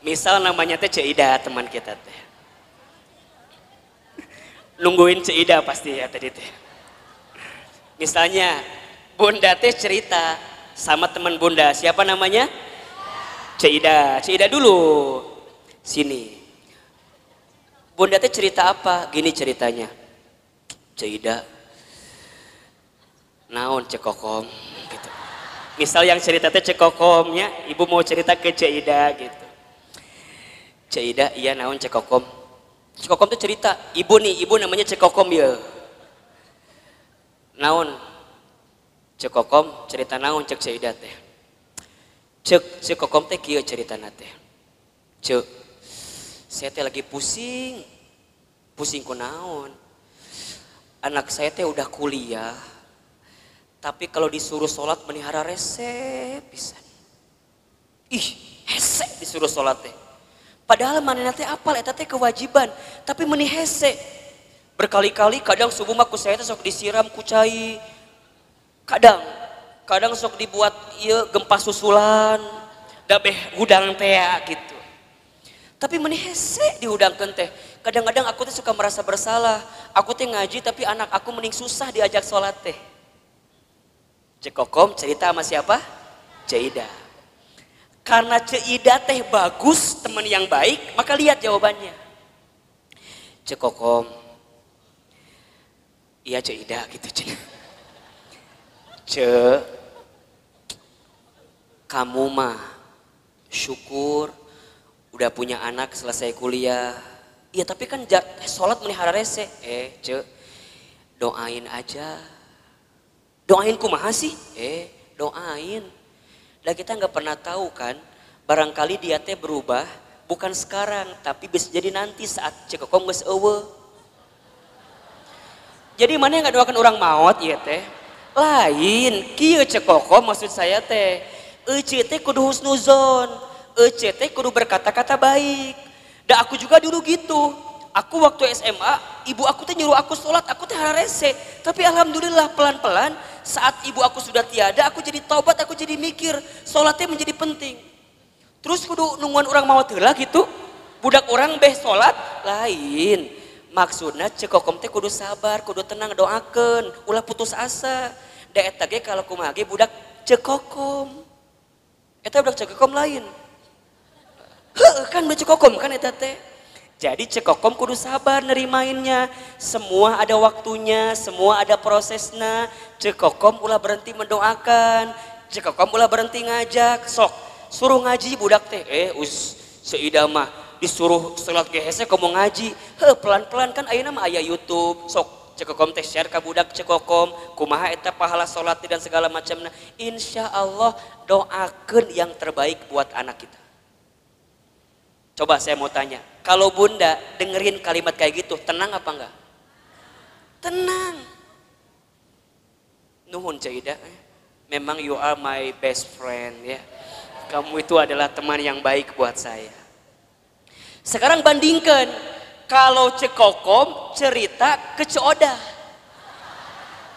Misal namanya teh Ceida teman kita teh. Nungguin Ceida pasti ya tadi teh. Misalnya Bunda teh cerita sama teman Bunda, siapa namanya? Ceida. Ceida dulu. Sini. Bunda teh cerita apa? Gini ceritanya. Ceida. Naon cekokom gitu. Misal yang cerita teh cekokomnya, ibu mau cerita ke Ceida gitu. Ceida iya naon cekokom. Cekokom tuh cerita, ibu nih, ibu namanya cekokom ya. Naon? Cekokom cerita naon cek Ceida teh. Cek cekokom teh kieu cerita nate. Cek saya teh lagi pusing. Pusing ku naon? Anak saya teh udah kuliah. Tapi kalau disuruh sholat menihara resep bisa. Ih, hese disuruh sholat teh Padahal mana nanti apal eta teh kewajiban, tapi meni hese. Berkali-kali kadang subuh mah saya sok disiram ku cai. Kadang kadang sok dibuat iya gempa susulan, dabeh gudang teh gitu. Tapi meni hese diudangkeun teh. Kadang-kadang aku tuh suka merasa bersalah. Aku teh ngaji tapi anak aku mending susah diajak sholat teh. Cekokom cerita sama siapa? Jaida. Karena Ceida teh bagus, teman yang baik, maka lihat jawabannya. Cekokom. Iya Ceida gitu cina. Ce, kamu mah syukur udah punya anak selesai kuliah. Iya tapi kan sholat melihara rese. Eh ce, doain aja. Doain kumaha sih? Eh doain dan kita nggak pernah tahu kan, barangkali dia teh berubah bukan sekarang, tapi bisa jadi nanti saat cekokom geus eueuh. Jadi mana yang nggak doakan orang maut ya teh? Lain, kieu cekokom maksud saya teh. Ece teh kudu husnuzon, ece teh kudu berkata-kata baik. Dan aku juga dulu gitu. Aku waktu SMA, ibu aku teh nyuruh aku sholat, aku teh rese. Tapi alhamdulillah pelan-pelan saat ibu aku sudah tiada, aku jadi taubat, aku jadi mikir, sholatnya menjadi penting. Terus kudu nungguan orang mau telah gitu, budak orang beh sholat, lain. Maksudnya cekokom teh kudu sabar, kudu tenang, doakan, ulah putus asa. Da eta ge kalau kumage budak cekokom. Eta budak cekokom lain. Heuh kan cekokom kan eta teh. Jadi cekokom kudu sabar nerimainnya. Semua ada waktunya, semua ada prosesnya. Cekokom ulah berhenti mendoakan. Cekokom ulah berhenti ngajak. Sok, suruh ngaji budak teh. Eh, us, seidamah disuruh sholat gehese kamu ngaji. He, pelan-pelan kan ayeuna mah aya YouTube. Sok, cekokom teh share ke budak cekokom. Kumaha eta pahala sholat dan segala macamnya. Insya Allah doakan yang terbaik buat anak kita. Coba saya mau tanya, kalau bunda dengerin kalimat kayak gitu, tenang apa enggak? Tenang. Nuhun Caida, memang you are my best friend ya. Kamu itu adalah teman yang baik buat saya. Sekarang bandingkan, kalau Cekokom cerita ke Ceodah.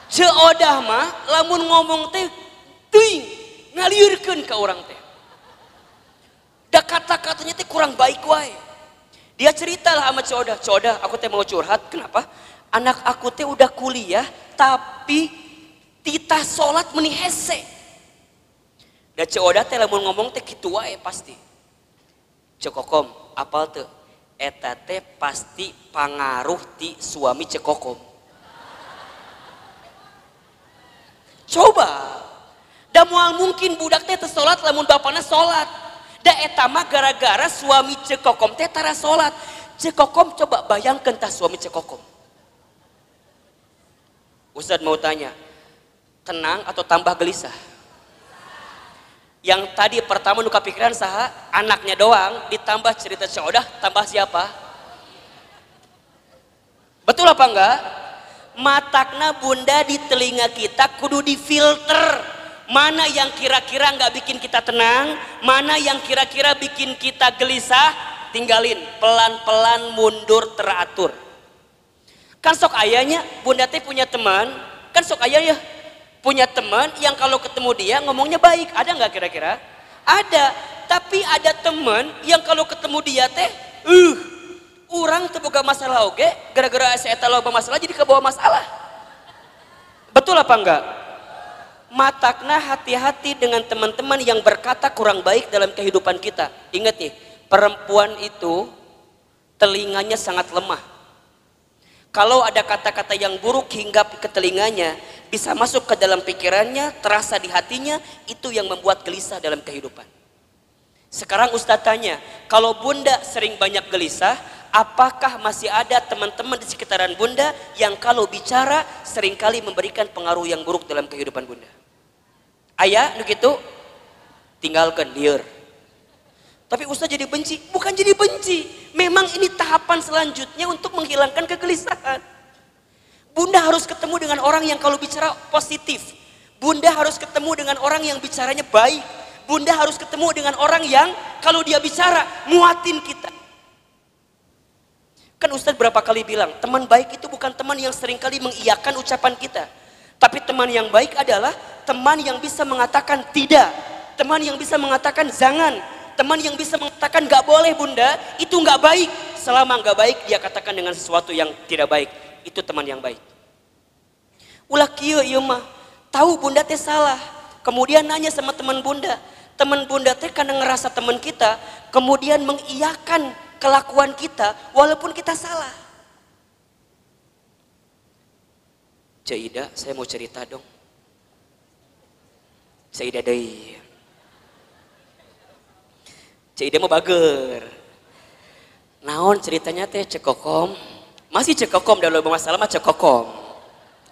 Ceodah mah lamun ngomong teh ting ngaliurkeun ke orang teh. Da kata-katanya teh kurang baik wae. Dia cerita lah sama Coda, Coda aku teh mau curhat, kenapa? anak aku teh udah kuliah tapi tita sholat meni hese da ceoda teh lamun ngomong teh kitu wae pasti cekokom apal tuh eta teh pasti pangaruh ti suami cekokom coba. Da mual mungkin budak teh sholat lamun bapana sholat da eta mah gara-gara suami cekokom teh tara sholat cekokom coba bayangkan tah suami cekokom Ustadz mau tanya, tenang atau tambah gelisah? Yang tadi pertama nuka pikiran saha, anaknya doang, ditambah cerita seodah, tambah siapa? Betul apa enggak? Matakna bunda di telinga kita kudu difilter. Mana yang kira-kira nggak bikin kita tenang, mana yang kira-kira bikin kita gelisah, tinggalin pelan-pelan mundur teratur. Kan sok ayahnya, bunda teh punya teman, kan sok ayah ya punya teman yang kalau ketemu dia ngomongnya baik. Ada nggak kira-kira? Ada. Tapi ada teman yang kalau ketemu dia teh, uh, orang terbuka masalah oke, gara-gara saya tahu masalah jadi kebawa masalah. Betul apa enggak? Matakna hati-hati dengan teman-teman yang berkata kurang baik dalam kehidupan kita. Ingat nih, perempuan itu telinganya sangat lemah kalau ada kata-kata yang buruk hingga ke telinganya, bisa masuk ke dalam pikirannya, terasa di hatinya, itu yang membuat gelisah dalam kehidupan. Sekarang Ustadz tanya, kalau bunda sering banyak gelisah, apakah masih ada teman-teman di sekitaran bunda yang kalau bicara sering kali memberikan pengaruh yang buruk dalam kehidupan bunda? Ayah, begitu? Tinggalkan, liar. Tapi Ustaz jadi benci. Bukan jadi benci. Memang ini tahapan selanjutnya untuk menghilangkan kegelisahan. Bunda harus ketemu dengan orang yang kalau bicara positif. Bunda harus ketemu dengan orang yang bicaranya baik. Bunda harus ketemu dengan orang yang kalau dia bicara muatin kita. Kan Ustadz berapa kali bilang, teman baik itu bukan teman yang sering kali mengiyakan ucapan kita. Tapi teman yang baik adalah teman yang bisa mengatakan tidak. Teman yang bisa mengatakan jangan teman yang bisa mengatakan gak boleh bunda, itu gak baik. Selama gak baik, dia katakan dengan sesuatu yang tidak baik. Itu teman yang baik. Ulah kieu ieu mah, tahu bunda teh salah. Kemudian nanya sama teman bunda. Teman bunda teh karena ngerasa teman kita, kemudian mengiyakan kelakuan kita walaupun kita salah. Cik saya mau cerita dong. Cik Ida Cik Ida mau bager. Naon ceritanya teh cekokom. Masih cekokom dalam masalah mah cekokom.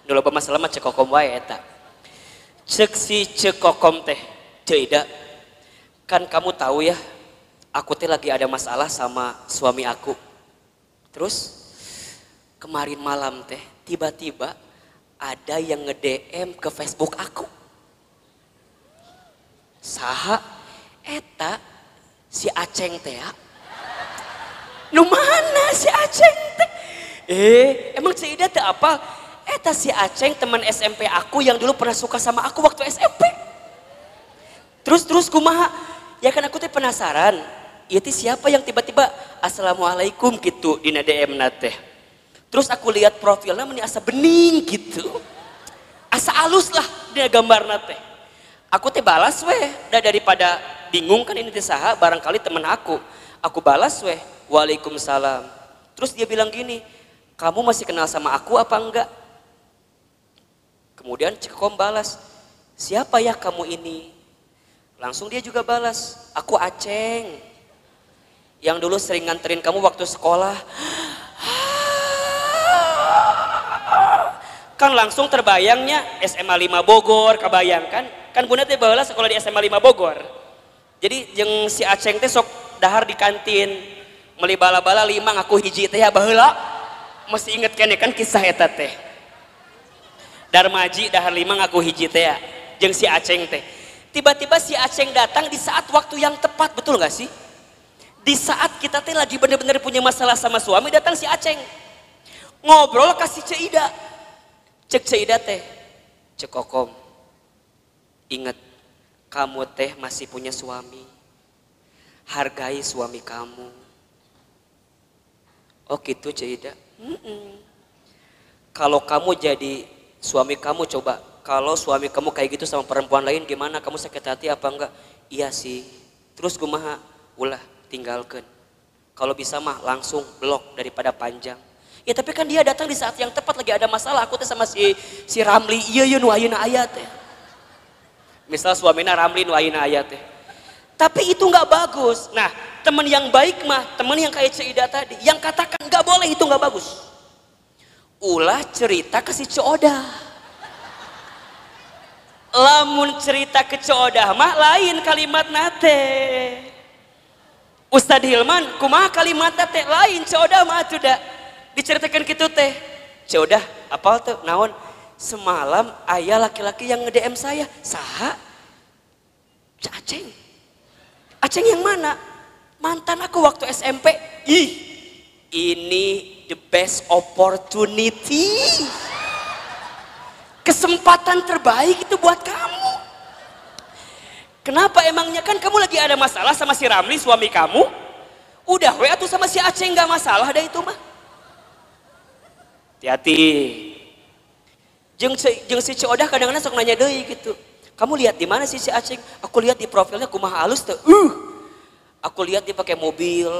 Dalam masalah mah cekokom wae eta. Cek si cekokom teh. Cik Ida. Kan kamu tahu ya, aku teh lagi ada masalah sama suami aku. Terus kemarin malam teh tiba-tiba ada yang nge-DM ke Facebook aku. Saha eta si Aceng teh ya. Nu mana si Aceng? Eh, emang si Ida teh apa? Eta si Aceng teman SMP aku yang dulu pernah suka sama aku waktu SMP. Terus terus kumaha? Ya kan aku teh penasaran. Itu siapa yang tiba-tiba Assalamualaikum gitu di DM nate. Terus aku lihat profilnya meni asa bening gitu. Asa alus lah dia gambar nate. Aku teh balas weh, daripada bingung kan ini saha barangkali temen aku aku balas weh waalaikumsalam terus dia bilang gini kamu masih kenal sama aku apa enggak? Kemudian cekom balas siapa ya kamu ini? Langsung dia juga balas aku aceng yang dulu sering nganterin kamu waktu sekolah. Kan langsung terbayangnya SMA 5 Bogor kebayangkan? Kan bunda teh balas sekolah di SMA 5 Bogor. Jadi yang si Aceng teh sok dahar di kantin. Meli bala-bala lima ngaku hiji teh ya baheula masih inget ya kan kisah eta teh Darmaji dahar lima ngaku hiji teh ya jeung si Aceng teh tiba-tiba si Aceng datang di saat waktu yang tepat betul gak sih di saat kita teh lagi bener-bener punya masalah sama suami datang si Aceng ngobrol kasih Ceida cek Ceida teh cek kokom inget kamu teh masih punya suami. Hargai suami kamu. Oh gitu Cida. Mm -mm. Kalau kamu jadi suami kamu coba, kalau suami kamu kayak gitu sama perempuan lain gimana? Kamu sakit hati apa enggak? Iya sih. Terus kumaha? Ulah tinggalkan. Kalau bisa mah langsung blok daripada panjang. Ya tapi kan dia datang di saat yang tepat lagi ada masalah. Aku tuh sama si si Ramli, iya iya nu ayat. Misal suaminya Ramli nu ayat teh. Tapi itu nggak bagus. Nah, teman yang baik mah, teman yang kayak Cida tadi, yang katakan nggak boleh itu nggak bagus. Ulah cerita ke si Coda. Lamun cerita ke Coda mah lain kalimat nate. Ustadz Hilman, kumaha kalimat teh lain Coda mah sudah diceritakan gitu teh. Coda, apa tuh? Naon? Semalam ayah laki-laki yang nge-DM saya, saha? Aceng. Aceng yang mana? Mantan aku waktu SMP. Ih, ini the best opportunity. Kesempatan terbaik itu buat kamu. Kenapa emangnya kan kamu lagi ada masalah sama si Ramli suami kamu? Udah we sama si Aceh nggak masalah ada itu mah. Hati-hati. Jeng, jeng si Codah kadang-kadang sok nanya deh gitu. Kamu lihat di mana sih si Aceh? Aku lihat di profilnya kumaha halus tuh. Uh, Aku lihat dia pakai mobil,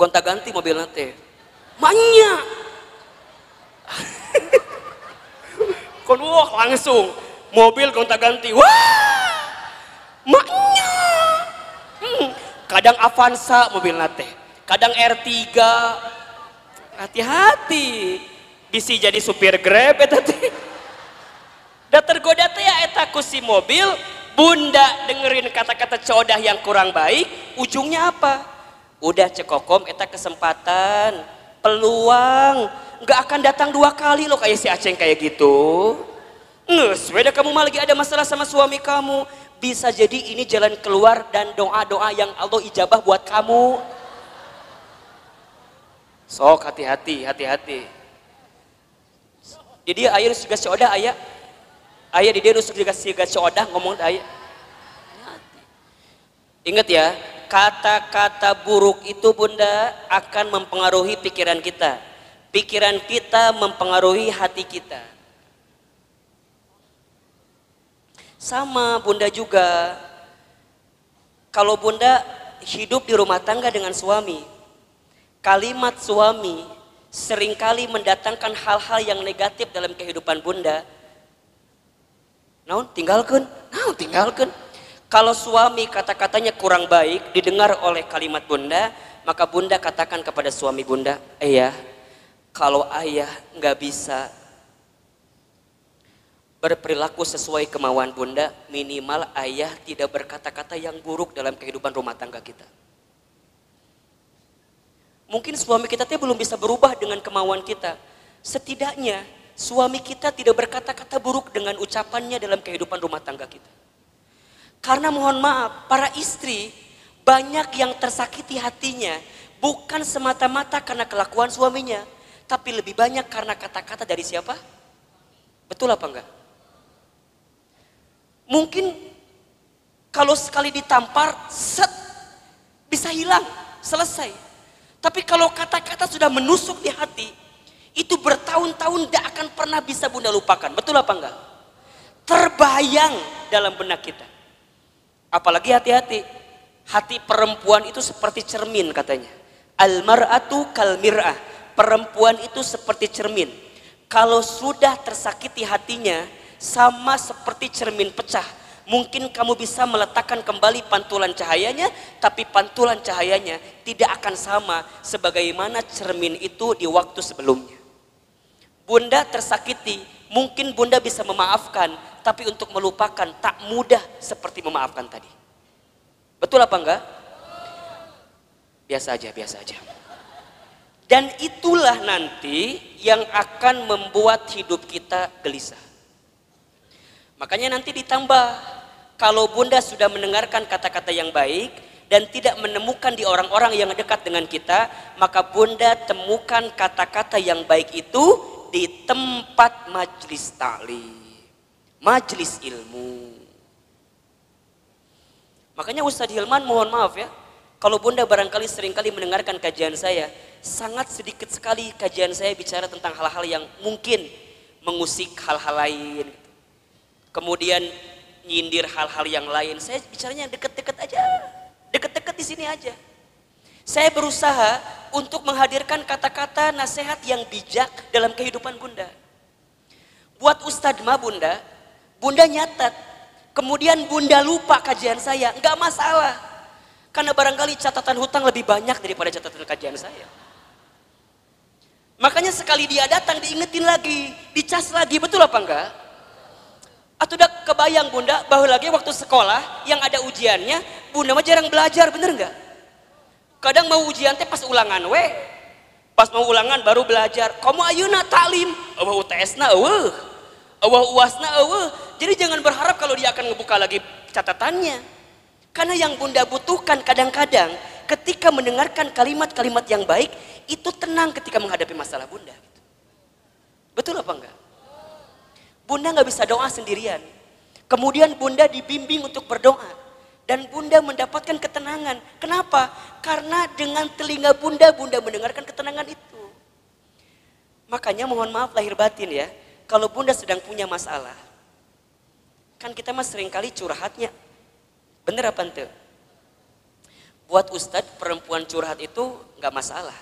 gonta-ganti mobil nanti. Manya. Kon langsung mobil gonta-ganti. Wah! Maknya. Hmm. Kadang Avanza mobil nate. Kadang R3. Hati-hati. Bisa jadi supir Grab eta teh. Da tergoda teh ya eta ku si mobil Bunda dengerin kata-kata codah yang kurang baik, ujungnya apa? Udah cekokom, eta kesempatan, peluang, nggak akan datang dua kali loh kayak si Aceh kayak gitu. Nges, beda kamu malah lagi ada masalah sama suami kamu. Bisa jadi ini jalan keluar dan doa-doa yang Allah ijabah buat kamu. Sok hati-hati, hati-hati. Jadi air juga coda ayah ayah di dia nusuk juga siga codah ngomong ayah. Ingat ya kata-kata buruk itu bunda akan mempengaruhi pikiran kita. Pikiran kita mempengaruhi hati kita. Sama bunda juga. Kalau bunda hidup di rumah tangga dengan suami kalimat suami sering kali mendatangkan hal-hal yang negatif dalam kehidupan bunda Naon tinggalkan, naon tinggalkan. Kalau suami kata-katanya kurang baik didengar oleh kalimat bunda, maka bunda katakan kepada suami bunda, ayah, kalau ayah nggak bisa berperilaku sesuai kemauan bunda, minimal ayah tidak berkata-kata yang buruk dalam kehidupan rumah tangga kita. Mungkin suami kita belum bisa berubah dengan kemauan kita. Setidaknya suami kita tidak berkata-kata buruk dengan ucapannya dalam kehidupan rumah tangga kita. Karena mohon maaf, para istri banyak yang tersakiti hatinya bukan semata-mata karena kelakuan suaminya, tapi lebih banyak karena kata-kata dari siapa? Betul apa enggak? Mungkin kalau sekali ditampar, set, bisa hilang, selesai. Tapi kalau kata-kata sudah menusuk di hati, itu bertahun-tahun tidak akan pernah bisa bunda lupakan. Betul apa enggak? Terbayang dalam benak kita. Apalagi hati-hati. Hati perempuan itu seperti cermin katanya. Almar'atu kalmir'ah. Perempuan itu seperti cermin. Kalau sudah tersakiti hatinya, sama seperti cermin pecah. Mungkin kamu bisa meletakkan kembali pantulan cahayanya, tapi pantulan cahayanya tidak akan sama sebagaimana cermin itu di waktu sebelumnya. Bunda tersakiti, mungkin bunda bisa memaafkan, tapi untuk melupakan tak mudah seperti memaafkan tadi. Betul apa enggak? Biasa aja, biasa aja. Dan itulah nanti yang akan membuat hidup kita gelisah. Makanya nanti ditambah, kalau bunda sudah mendengarkan kata-kata yang baik, dan tidak menemukan di orang-orang yang dekat dengan kita, maka bunda temukan kata-kata yang baik itu di tempat majlis ta'lim, majlis ilmu. Makanya Ustadz Hilman mohon maaf ya, kalau bunda barangkali sering kali mendengarkan kajian saya, sangat sedikit sekali kajian saya bicara tentang hal-hal yang mungkin mengusik hal-hal lain. Kemudian nyindir hal-hal yang lain. Saya bicaranya deket-deket aja. Deket-deket di sini aja. Saya berusaha untuk menghadirkan kata-kata nasihat yang bijak dalam kehidupan Bunda. Buat Ustadz mah Bunda, Bunda nyatat. Kemudian Bunda lupa kajian saya, nggak masalah. Karena barangkali catatan hutang lebih banyak daripada catatan kajian saya. Makanya sekali dia datang diingetin lagi, dicas lagi, betul apa enggak? Atau udah kebayang bunda bahwa lagi waktu sekolah yang ada ujiannya, bunda mah jarang belajar, bener enggak? Kadang mau ujian teh pas ulangan we, pas mau ulangan baru belajar. Kamu ayuna taklim, awah UTS na awah, awah uas na awah. Jadi jangan berharap kalau dia akan ngebuka lagi catatannya. Karena yang bunda butuhkan kadang-kadang ketika mendengarkan kalimat-kalimat yang baik, itu tenang ketika menghadapi masalah bunda. Betul apa enggak? Bunda nggak bisa doa sendirian. Kemudian bunda dibimbing untuk berdoa. Dan bunda mendapatkan ketenangan. Kenapa? Karena dengan telinga bunda, bunda mendengarkan ketenangan itu. Makanya mohon maaf lahir batin ya. Kalau bunda sedang punya masalah. Kan kita mah sering kali curhatnya. Bener apa ente? Buat ustadz perempuan curhat itu nggak masalah.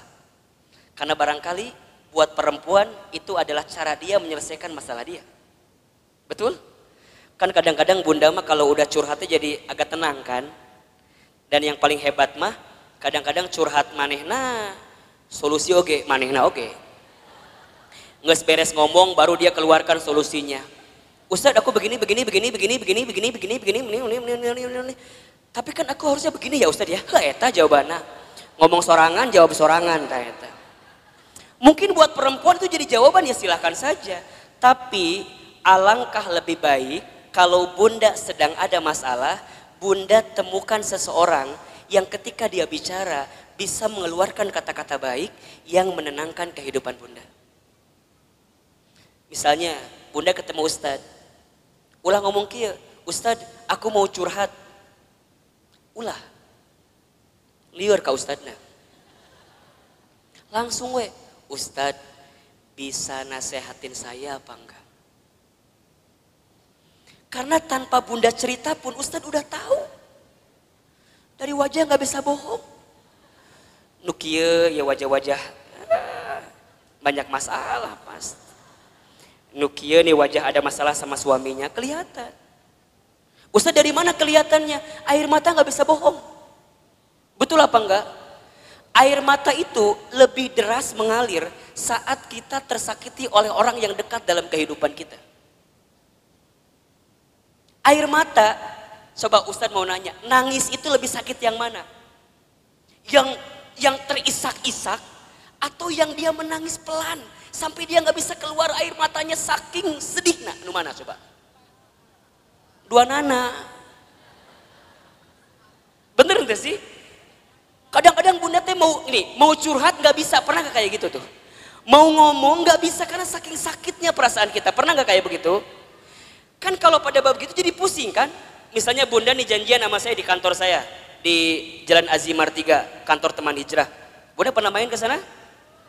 Karena barangkali buat perempuan itu adalah cara dia menyelesaikan masalah dia. Betul? Kan kadang-kadang bunda mah kalau udah curhatnya jadi agak tenang kan. Dan yang paling hebat mah kadang-kadang curhat manehna solusi oge, manehna oge. Nggak beres ngomong baru dia keluarkan solusinya. Ustadz aku begini, begini, begini, begini, begini, begini, begini, begini, begini, begini, begini, begini. Tapi kan aku harusnya begini ya Ustadz ya. Lah eta jawabannya. Ngomong sorangan, jawab sorangan. Ta, eta. Mungkin buat perempuan itu jadi jawaban ya silahkan saja. Tapi alangkah lebih baik kalau bunda sedang ada masalah, bunda temukan seseorang yang ketika dia bicara bisa mengeluarkan kata-kata baik yang menenangkan kehidupan bunda. Misalnya, bunda ketemu Ustadz, ulah ngomong kia, Ustadz aku mau curhat. Ulah, liur ke Ustadznya. Langsung we, Ustadz bisa nasehatin saya apa enggak? Karena tanpa bunda cerita pun Ustadz udah tahu. Dari wajah nggak bisa bohong. Nukia ya wajah-wajah ah, banyak masalah pas. Nukia nih wajah ada masalah sama suaminya kelihatan. Ustadz dari mana kelihatannya? Air mata nggak bisa bohong. Betul apa enggak? Air mata itu lebih deras mengalir saat kita tersakiti oleh orang yang dekat dalam kehidupan kita. Air mata, coba Ustadz mau nanya, nangis itu lebih sakit yang mana? Yang yang terisak-isak atau yang dia menangis pelan sampai dia nggak bisa keluar air matanya saking sedih? Nah nu mana coba? Dua nana. Bener nggak sih? Kadang-kadang bunda teh mau ini mau curhat nggak bisa. Pernah nggak kayak gitu tuh? Mau ngomong nggak bisa karena saking sakitnya perasaan kita. Pernah nggak kayak begitu Kan kalau pada bab gitu jadi pusing kan? Misalnya bunda nih janjian sama saya di kantor saya. Di Jalan Azimar 3, kantor teman hijrah. Bunda pernah main ke sana?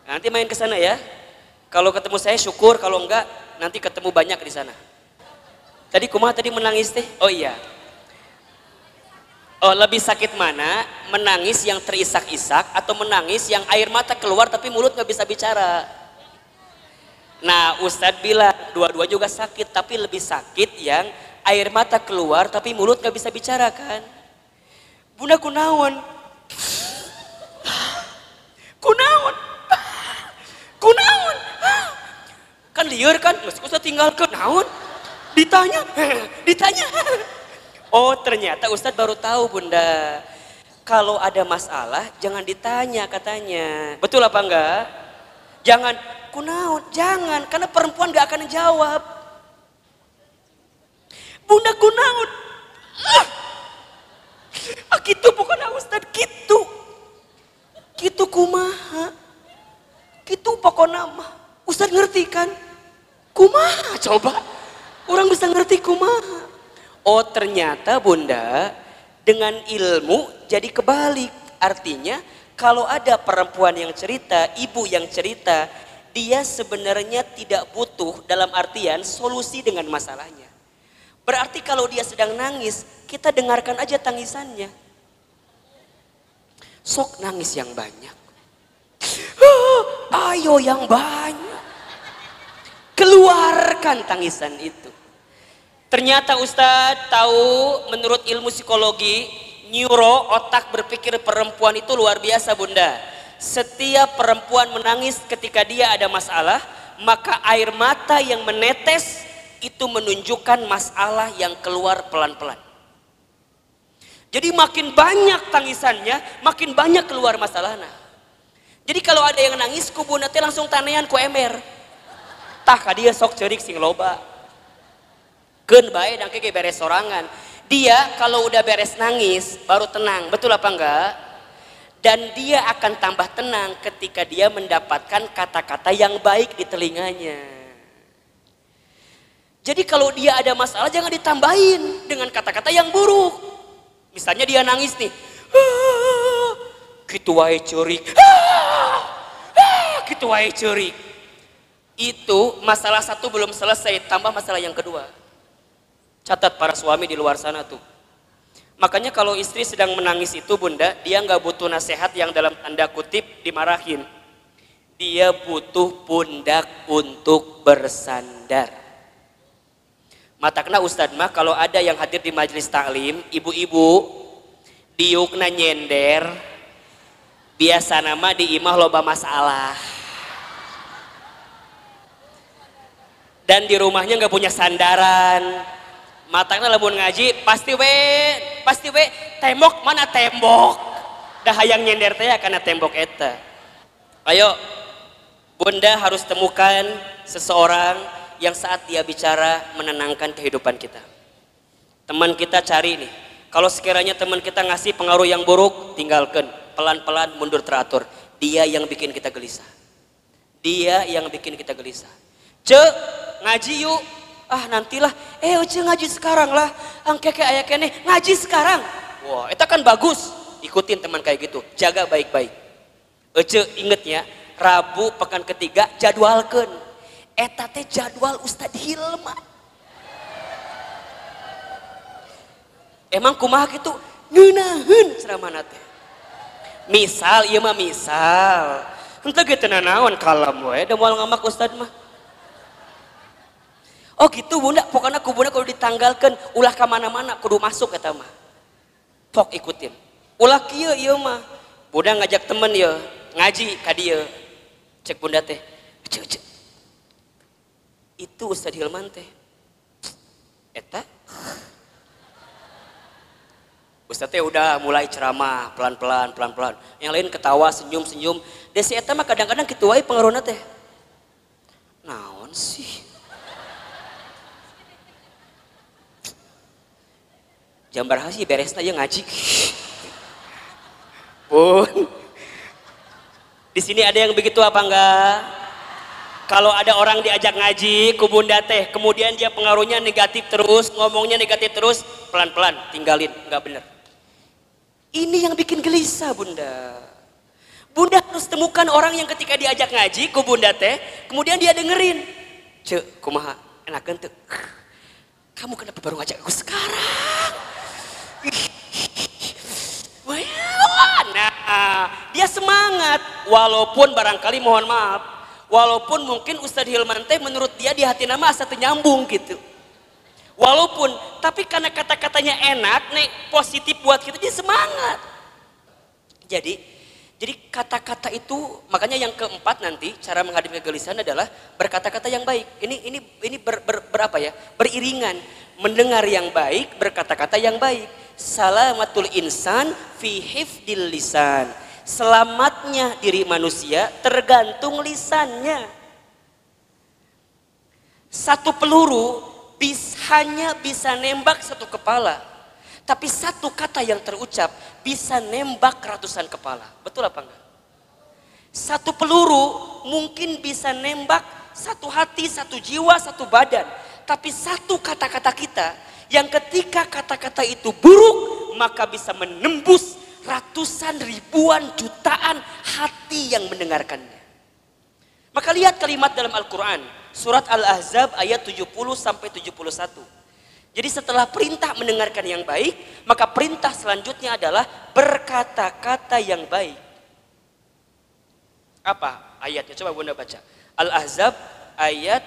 Nanti main ke sana ya. Kalau ketemu saya syukur, kalau enggak nanti ketemu banyak di sana. Tadi kumah tadi menangis teh? Oh iya. Oh lebih sakit mana? Menangis yang terisak-isak atau menangis yang air mata keluar tapi mulut nggak bisa bicara? Nah Ustadz bilang dua-dua juga sakit tapi lebih sakit yang air mata keluar tapi mulut gak bisa bicara kan. Bunda kunaon. Kunaon. Kunaon. Kan liar kan, Ustadz tinggal ke. Ditanya, ditanya. Oh ternyata Ustadz baru tahu bunda. Kalau ada masalah jangan ditanya katanya. Betul apa enggak? Jangan kunaun, jangan karena perempuan gak akan jawab. Bunda kunaun. Ah. ah gitu pokoknya Ustaz gitu. Gitu kumaha. Gitu pokoknya mah. Ustaz ngerti kan? Kumaha coba. Orang bisa ngerti kumaha. Oh ternyata bunda dengan ilmu jadi kebalik. Artinya kalau ada perempuan yang cerita, ibu yang cerita, dia sebenarnya tidak butuh dalam artian solusi dengan masalahnya. Berarti kalau dia sedang nangis, kita dengarkan aja tangisannya. Sok nangis yang banyak. Ayo yang banyak. Keluarkan tangisan itu. Ternyata Ustadz tahu menurut ilmu psikologi, neuro, otak berpikir perempuan itu luar biasa bunda. Setiap perempuan menangis ketika dia ada masalah, maka air mata yang menetes itu menunjukkan masalah yang keluar pelan-pelan. Jadi makin banyak tangisannya, makin banyak keluar masalahnya. Jadi kalau ada yang nangis, kubu nanti langsung tanean ku ember. Tah dia sok cerik sing loba. Ken bae dan beres sorangan. Dia kalau udah beres nangis, baru tenang. Betul apa enggak? Dan dia akan tambah tenang ketika dia mendapatkan kata-kata yang baik di telinganya. Jadi kalau dia ada masalah jangan ditambahin dengan kata-kata yang buruk. Misalnya dia nangis nih. Gitu wae curik. Gitu wae curik. Itu masalah satu belum selesai, tambah masalah yang kedua. Catat para suami di luar sana tuh. Makanya kalau istri sedang menangis itu bunda, dia nggak butuh nasihat yang dalam tanda kutip dimarahin. Dia butuh pundak untuk bersandar. Matakna Ustadz mah kalau ada yang hadir di majelis taklim, ibu-ibu diukna nyender, biasa nama di imah loba masalah. Dan di rumahnya nggak punya sandaran. Matakna lebih ngaji, pasti we, pasti we, tembok mana tembok. Dah hayang nyender teh karena tembok eta. Ayo, bunda harus temukan seseorang yang saat dia bicara menenangkan kehidupan kita. Teman kita cari nih, kalau sekiranya teman kita ngasih pengaruh yang buruk, tinggalkan. Pelan-pelan mundur teratur. Dia yang bikin kita gelisah. Dia yang bikin kita gelisah. Ce, ngaji yuk. Ah nantilah, eh ce ngaji sekarang lah. Angke kayak ayah kene, ngaji sekarang. Wah, itu kan bagus. Ikutin teman kayak gitu, jaga baik-baik. Ece inget ya, Rabu pekan ketiga jadwalkan eta teh jadwal Ustadz Hilman emang kumaha gitu ngeunaheun ceramah teh misal iya mah misal henteu gitu nanaon kalam we da moal ngamak Ustadz mah oh gitu bunda. Pokoknya ku bunda kudu ditanggalkan ulah ke mana-mana kudu masuk kata mah pok ikutin. Ulah kieu ieu mah. Bunda ngajak temen ya ngaji ka dieu cek bunda teh. Cek cek. Itu Ustadz Hilman teh. Eta? Ustadz teh udah mulai ceramah pelan-pelan pelan-pelan. Yang lain ketawa senyum-senyum. Desi eta mah kadang-kadang gitu wae pengaruhna teh. Naon sih jam berapa sih? Beres aja ngaji. Pun. Di sini ada yang begitu apa enggak? Kalau ada orang diajak ngaji ke bunda teh kemudian dia pengaruhnya negatif terus ngomongnya negatif terus pelan-pelan tinggalin. Nggak bener. Ini yang bikin gelisah bunda. Bunda harus temukan orang yang ketika diajak ngaji ke bunda teh kemudian dia dengerin. Cek kumaha? Enak tuh kamu kenapa baru ngajak aku sekarang nah dia semangat walaupun barangkali mohon maaf Walaupun mungkin Ustadz Hilman teh menurut dia di hati nama asa nyambung gitu. Walaupun, tapi karena kata-katanya enak, nih positif buat kita, dia semangat. Jadi, jadi kata-kata itu, makanya yang keempat nanti cara menghadapi kegelisahan adalah berkata-kata yang baik. Ini ini ini ber, ber, berapa ya? Beriringan, mendengar yang baik, berkata-kata yang baik. Salamatul insan fi hifdil lisan Selamatnya diri manusia tergantung lisannya. Satu peluru bis, hanya bisa nembak satu kepala. Tapi satu kata yang terucap bisa nembak ratusan kepala. Betul apa enggak? Satu peluru mungkin bisa nembak satu hati, satu jiwa, satu badan. Tapi satu kata-kata kita yang ketika kata-kata itu buruk maka bisa menembus ratusan ribuan jutaan hati yang mendengarkannya. Maka lihat kalimat dalam Al-Quran. Surat Al-Ahzab ayat 70 sampai 71. Jadi setelah perintah mendengarkan yang baik, maka perintah selanjutnya adalah berkata-kata yang baik. Apa ayatnya? Coba Bunda baca. Al-Ahzab ayat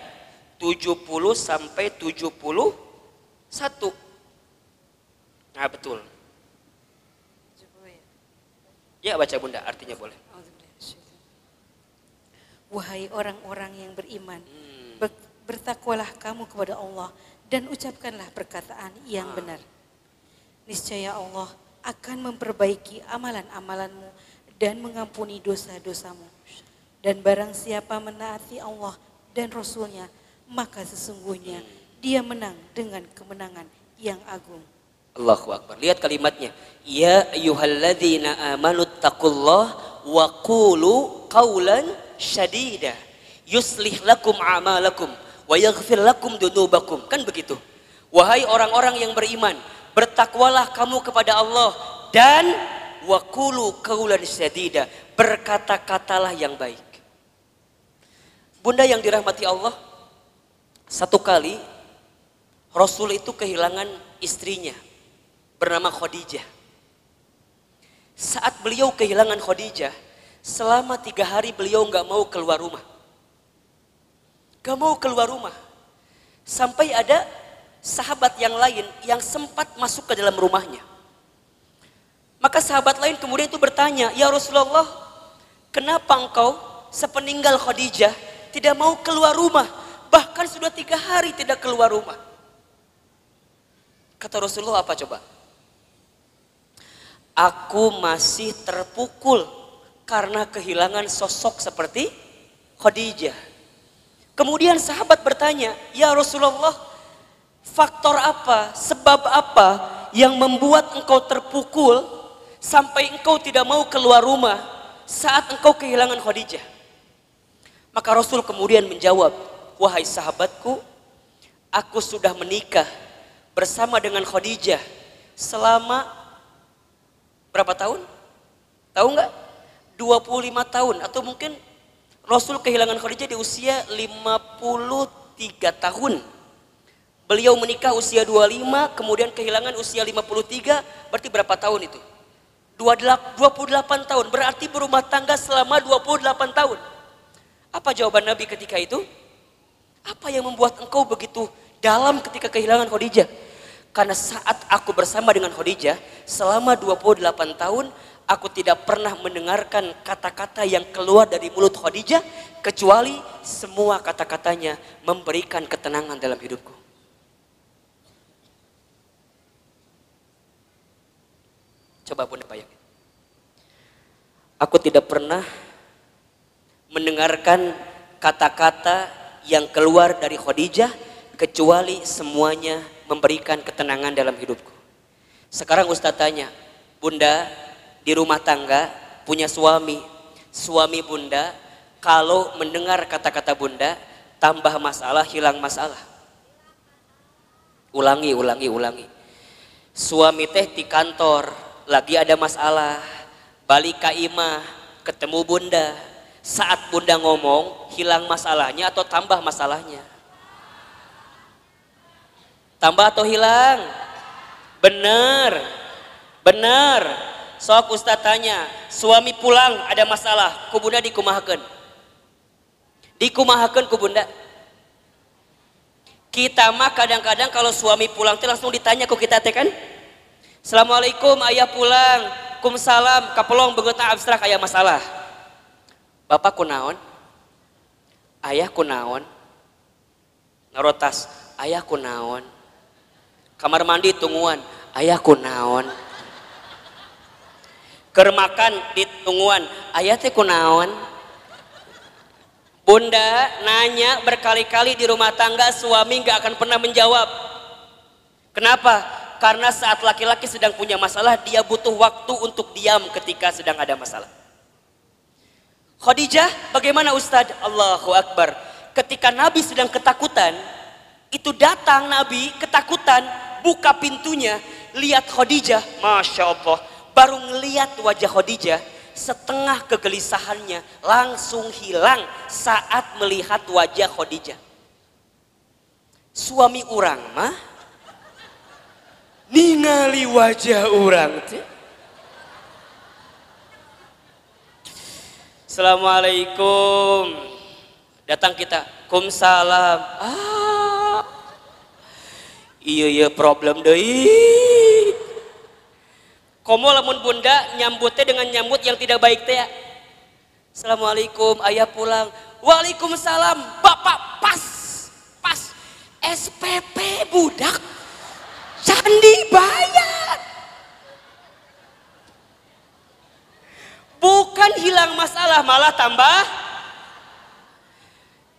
70 sampai 71. Nah, betul. Ya baca Bunda, artinya boleh. Wahai orang-orang yang beriman, ber- bertakwalah kamu kepada Allah dan ucapkanlah perkataan yang benar. Niscaya Allah akan memperbaiki amalan-amalanmu dan mengampuni dosa-dosamu. Dan barang siapa menaati Allah dan Rasulnya, maka sesungguhnya dia menang dengan kemenangan yang agung. Allahu Akbar. Lihat kalimatnya. Ya ayyuhalladzina amanu taqullah wa qulu qawlan syadida. Yuslih lakum a'malakum wa yaghfir lakum dunubakum. Kan begitu. Wahai orang-orang yang beriman, bertakwalah kamu kepada Allah dan wa qulu qawlan syadida. Berkata-katalah yang baik. Bunda yang dirahmati Allah, satu kali Rasul itu kehilangan istrinya bernama Khadijah. Saat beliau kehilangan Khadijah, selama tiga hari beliau nggak mau keluar rumah. Gak mau keluar rumah. Sampai ada sahabat yang lain yang sempat masuk ke dalam rumahnya. Maka sahabat lain kemudian itu bertanya, Ya Rasulullah, kenapa engkau sepeninggal Khadijah tidak mau keluar rumah? Bahkan sudah tiga hari tidak keluar rumah. Kata Rasulullah apa coba? Aku masih terpukul karena kehilangan sosok seperti Khadijah. Kemudian sahabat bertanya, "Ya Rasulullah, faktor apa, sebab apa yang membuat engkau terpukul sampai engkau tidak mau keluar rumah saat engkau kehilangan Khadijah?" Maka Rasul kemudian menjawab, "Wahai sahabatku, aku sudah menikah bersama dengan Khadijah selama berapa tahun? Tahu nggak? 25 tahun atau mungkin Rasul kehilangan Khadijah di usia 53 tahun. Beliau menikah usia 25, kemudian kehilangan usia 53, berarti berapa tahun itu? 28 tahun, berarti berumah tangga selama 28 tahun. Apa jawaban Nabi ketika itu? Apa yang membuat engkau begitu dalam ketika kehilangan Khadijah? Karena saat aku bersama dengan Khadijah selama 28 tahun aku tidak pernah mendengarkan kata-kata yang keluar dari mulut Khadijah kecuali semua kata-katanya memberikan ketenangan dalam hidupku. Coba Bunda bayangin. Aku tidak pernah mendengarkan kata-kata yang keluar dari Khadijah kecuali semuanya memberikan ketenangan dalam hidupku. Sekarang Ustaz tanya, Bunda di rumah tangga punya suami, suami Bunda kalau mendengar kata-kata Bunda tambah masalah, hilang masalah. Ulangi, ulangi, ulangi. Suami teh di kantor lagi ada masalah, balik ke imah, ketemu Bunda. Saat Bunda ngomong, hilang masalahnya atau tambah masalahnya? Tambah atau hilang? Benar. Benar. Sok Ustaz tanya, suami pulang ada masalah, ku bunda dikumahakeun. Dikumahakeun ku bunda. Kita mah kadang-kadang kalau suami pulang teh langsung ditanya ku kita teh kan? Assalamualaikum ayah pulang. Kumsalam kapelong begeutna abstrak ayah masalah. Bapak kunaon? Ayah kunaon? Narotas, ayah kunaon? kamar mandi tungguan ayah kunaon ker makan di tungguan ayah teh kunaon? Bunda nanya berkali-kali di rumah tangga suami nggak akan pernah menjawab. Kenapa? Karena saat laki-laki sedang punya masalah dia butuh waktu untuk diam ketika sedang ada masalah. Khadijah bagaimana Ustadz Allahu Akbar. Ketika Nabi sedang ketakutan itu datang Nabi ketakutan buka pintunya, lihat Khadijah, Masya Allah, baru ngeliat wajah Khadijah, setengah kegelisahannya langsung hilang saat melihat wajah Khadijah. Suami orang mah ningali wajah orang teh. Assalamualaikum. Datang kita, Kumsalam. Ah. Iya iya problem deh. Komo lamun bunda nyambutnya dengan nyambut yang tidak baik teh ya. Assalamualaikum, ayah pulang. Waalaikumsalam, bapak pas, pas. SPP budak, candi bayar. Bukan hilang masalah, malah tambah.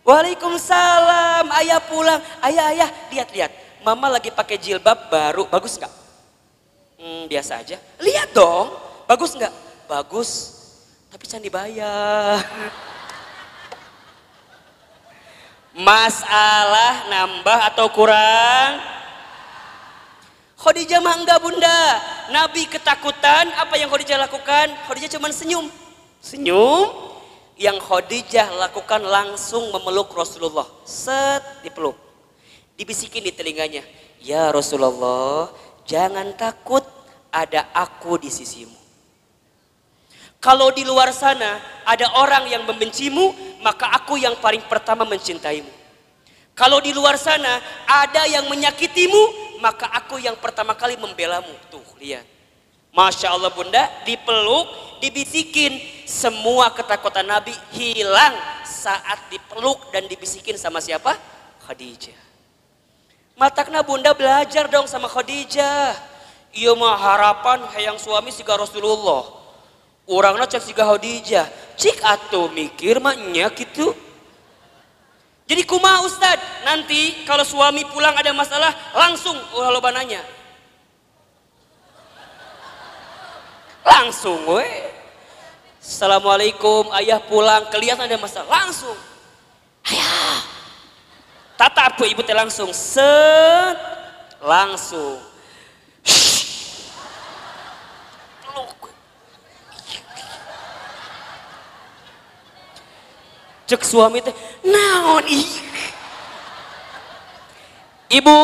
Waalaikumsalam, ayah pulang. Ayah, ayah, lihat-lihat. Mama lagi pakai jilbab baru, bagus nggak? Hmm, biasa aja. Lihat dong, bagus nggak? Bagus, tapi candi bayar. Masalah nambah atau kurang? Khadijah mah enggak bunda. Nabi ketakutan, apa yang Khadijah lakukan? Khadijah cuma senyum. Senyum, yang Khadijah lakukan langsung memeluk Rasulullah. Set, dipeluk. Dibisikin di telinganya. Ya Rasulullah, jangan takut ada aku di sisimu. Kalau di luar sana ada orang yang membencimu, maka aku yang paling pertama mencintaimu. Kalau di luar sana ada yang menyakitimu, maka aku yang pertama kali membelamu. Tuh, lihat. Masya Allah bunda, dipeluk, dibisikin. Semua ketakutan Nabi hilang saat dipeluk dan dibisikin sama siapa? Khadijah. Matakna bunda belajar dong sama Khadijah. Iya mah harapan hayang suami siga Rasulullah. Orangnya cek siga Khadijah. Cik atau mikir maknya gitu. Jadi kumaha Ustad, nanti kalau suami pulang ada masalah langsung ulah loba nanya. Langsung we. Assalamualaikum, ayah pulang, kelihatan ada masalah, langsung. Ayah. Tatap ibu teh langsung, set, langsung. Cek suami teh, naon ih. Ibu,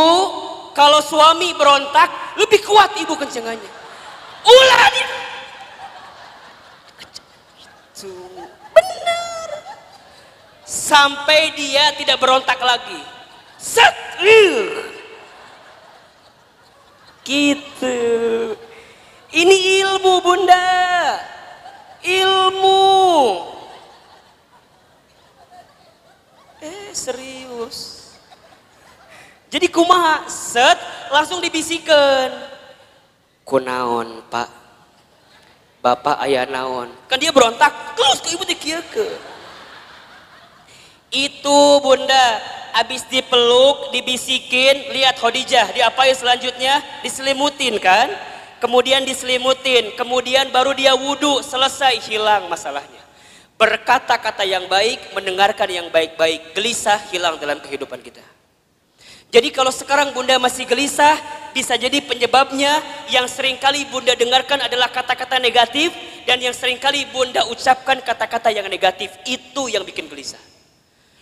kalau suami berontak, lebih kuat ibu kencengannya. Ulah di Itu. Sampai dia tidak berontak lagi. Set. Gitu. Ini ilmu bunda. Ilmu. Eh serius. Jadi kumaha set langsung dibisikan. Kunaon pak. Bapak ayah naon. Kan dia berontak. Terus ke ibu ke. Itu bunda. Habis dipeluk, dibisikin, lihat Khadijah, diapain selanjutnya? Diselimutin kan? Kemudian diselimutin, kemudian baru dia wudhu, selesai hilang masalahnya. Berkata-kata yang baik, mendengarkan yang baik-baik, gelisah hilang dalam kehidupan kita. Jadi kalau sekarang bunda masih gelisah, bisa jadi penyebabnya yang sering kali bunda dengarkan adalah kata-kata negatif dan yang sering kali bunda ucapkan kata-kata yang negatif. Itu yang bikin gelisah.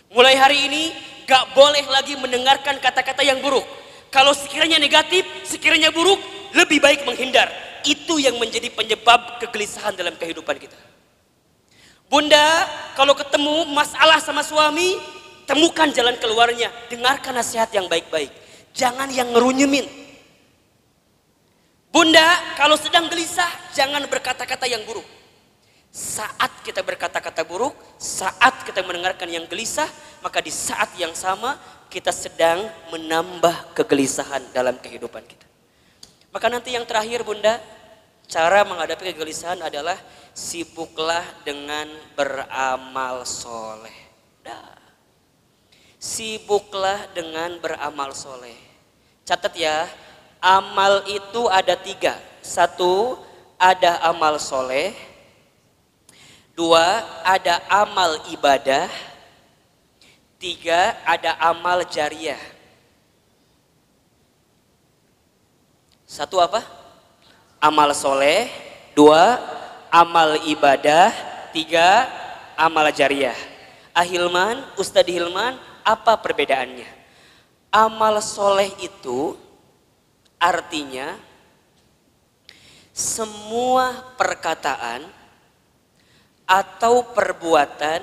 Mulai hari ini gak boleh lagi mendengarkan kata-kata yang buruk. Kalau sekiranya negatif, sekiranya buruk, lebih baik menghindar. Itu yang menjadi penyebab kegelisahan dalam kehidupan kita. Bunda, kalau ketemu masalah sama suami, temukan jalan keluarnya. Dengarkan nasihat yang baik-baik. Jangan yang ngerunyemin. Bunda, kalau sedang gelisah, jangan berkata-kata yang buruk. Saat kita berkata-kata buruk, saat kita mendengarkan yang gelisah, maka di saat yang sama kita sedang menambah kegelisahan dalam kehidupan kita. Maka nanti yang terakhir Bunda, cara menghadapi kegelisahan adalah sibuklah dengan beramal soleh. Dah. Sibuklah dengan beramal soleh. Catat ya, amal itu ada tiga. Satu, ada amal soleh. Dua, ada amal ibadah. Tiga, ada amal jariah. Satu apa? Amal soleh. Dua, amal ibadah. Tiga, amal jariah. Ahilman, Ustadz Hilman, apa perbedaannya? Amal soleh itu artinya semua perkataan atau perbuatan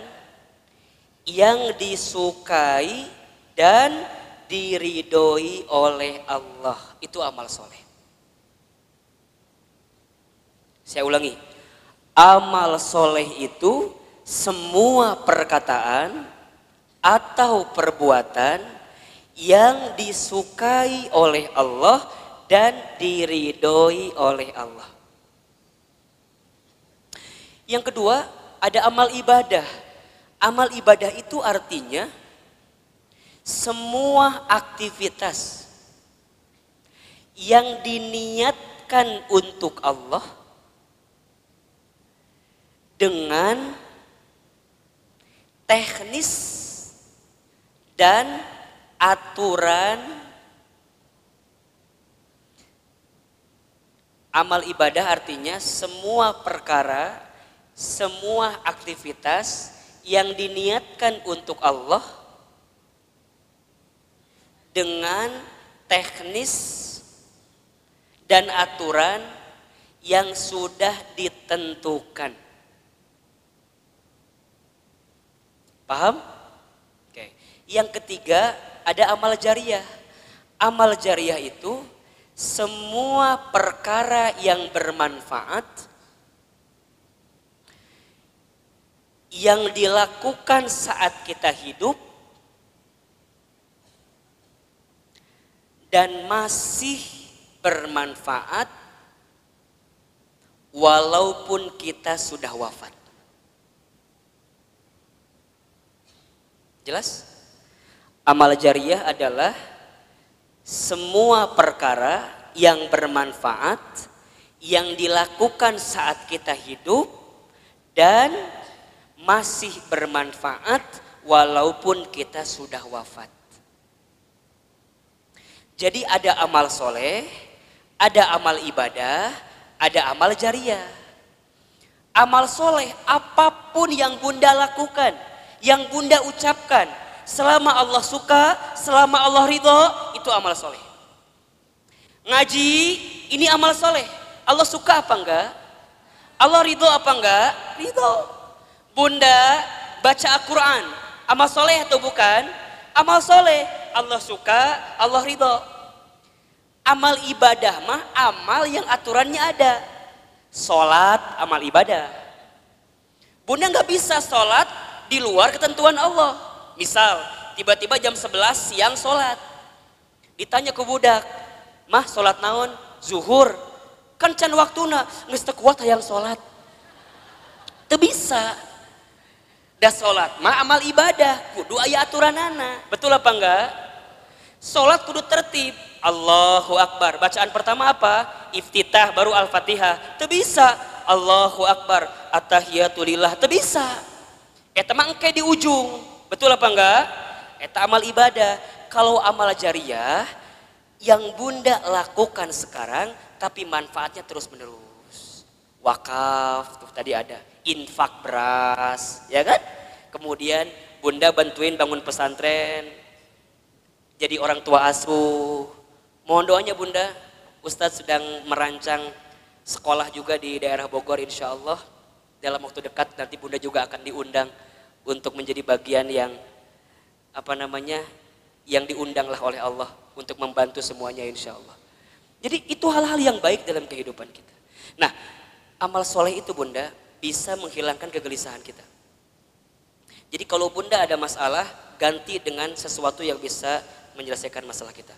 yang disukai dan diridhoi oleh Allah. Itu amal soleh. Saya ulangi. Amal soleh itu semua perkataan atau perbuatan yang disukai oleh Allah dan diridhoi oleh Allah. Yang kedua, ada amal ibadah. Amal ibadah itu artinya semua aktivitas yang diniatkan untuk Allah dengan teknis dan aturan amal ibadah artinya semua perkara, semua aktivitas yang diniatkan untuk Allah dengan teknis dan aturan yang sudah ditentukan. Paham? Oke. Yang ketiga ada amal jariah. Amal jariah itu semua perkara yang bermanfaat yang dilakukan saat kita hidup dan masih bermanfaat walaupun kita sudah wafat. Jelas? Amal jariah adalah semua perkara yang bermanfaat yang dilakukan saat kita hidup dan masih bermanfaat walaupun kita sudah wafat. Jadi ada amal soleh, ada amal ibadah, ada amal jariah. Amal soleh apa pun yang bunda lakukan, yang bunda ucapkan, selama Allah suka, selama Allah ridho, itu amal soleh. Ngaji, ini amal soleh. Allah suka apa enggak? Allah ridho apa enggak? Ridho. Bunda baca Al-Quran, amal soleh atau bukan? Amal soleh, Allah suka, Allah ridho. Amal ibadah mah amal yang aturannya ada. Sholat, amal ibadah. Bunda nggak bisa sholat di luar ketentuan Allah. Misal, tiba-tiba jam 11 siang sholat. Ditanya ke budak, mah sholat naon? Zuhur. Kan can waktuna, nggak kuat yang sholat. Itu bisa. Dah sholat, mah amal ibadah, kudu ayat aturan anak. Betul apa enggak? Sholat kudu tertib. Allahu Akbar. Bacaan pertama apa? Iftitah baru Al-Fatihah. Itu bisa. Allahu Akbar. Attahiyatulillah. Itu bisa. Eta mah engke di ujung. Betul apa enggak? Eta amal ibadah. Kalau amal jariah yang bunda lakukan sekarang tapi manfaatnya terus menerus. Wakaf tuh tadi ada infak beras, ya kan? Kemudian bunda bantuin bangun pesantren, jadi orang tua asuh. Mohon doanya bunda, Ustadz sedang merancang sekolah juga di daerah Bogor insya Allah. Dalam waktu dekat nanti bunda juga akan diundang untuk menjadi bagian yang apa namanya yang diundang lah oleh Allah untuk membantu semuanya insya Allah. Jadi itu hal-hal yang baik dalam kehidupan kita. Nah, amal soleh itu bunda bisa menghilangkan kegelisahan kita. Jadi kalau bunda ada masalah, ganti dengan sesuatu yang bisa menyelesaikan masalah kita.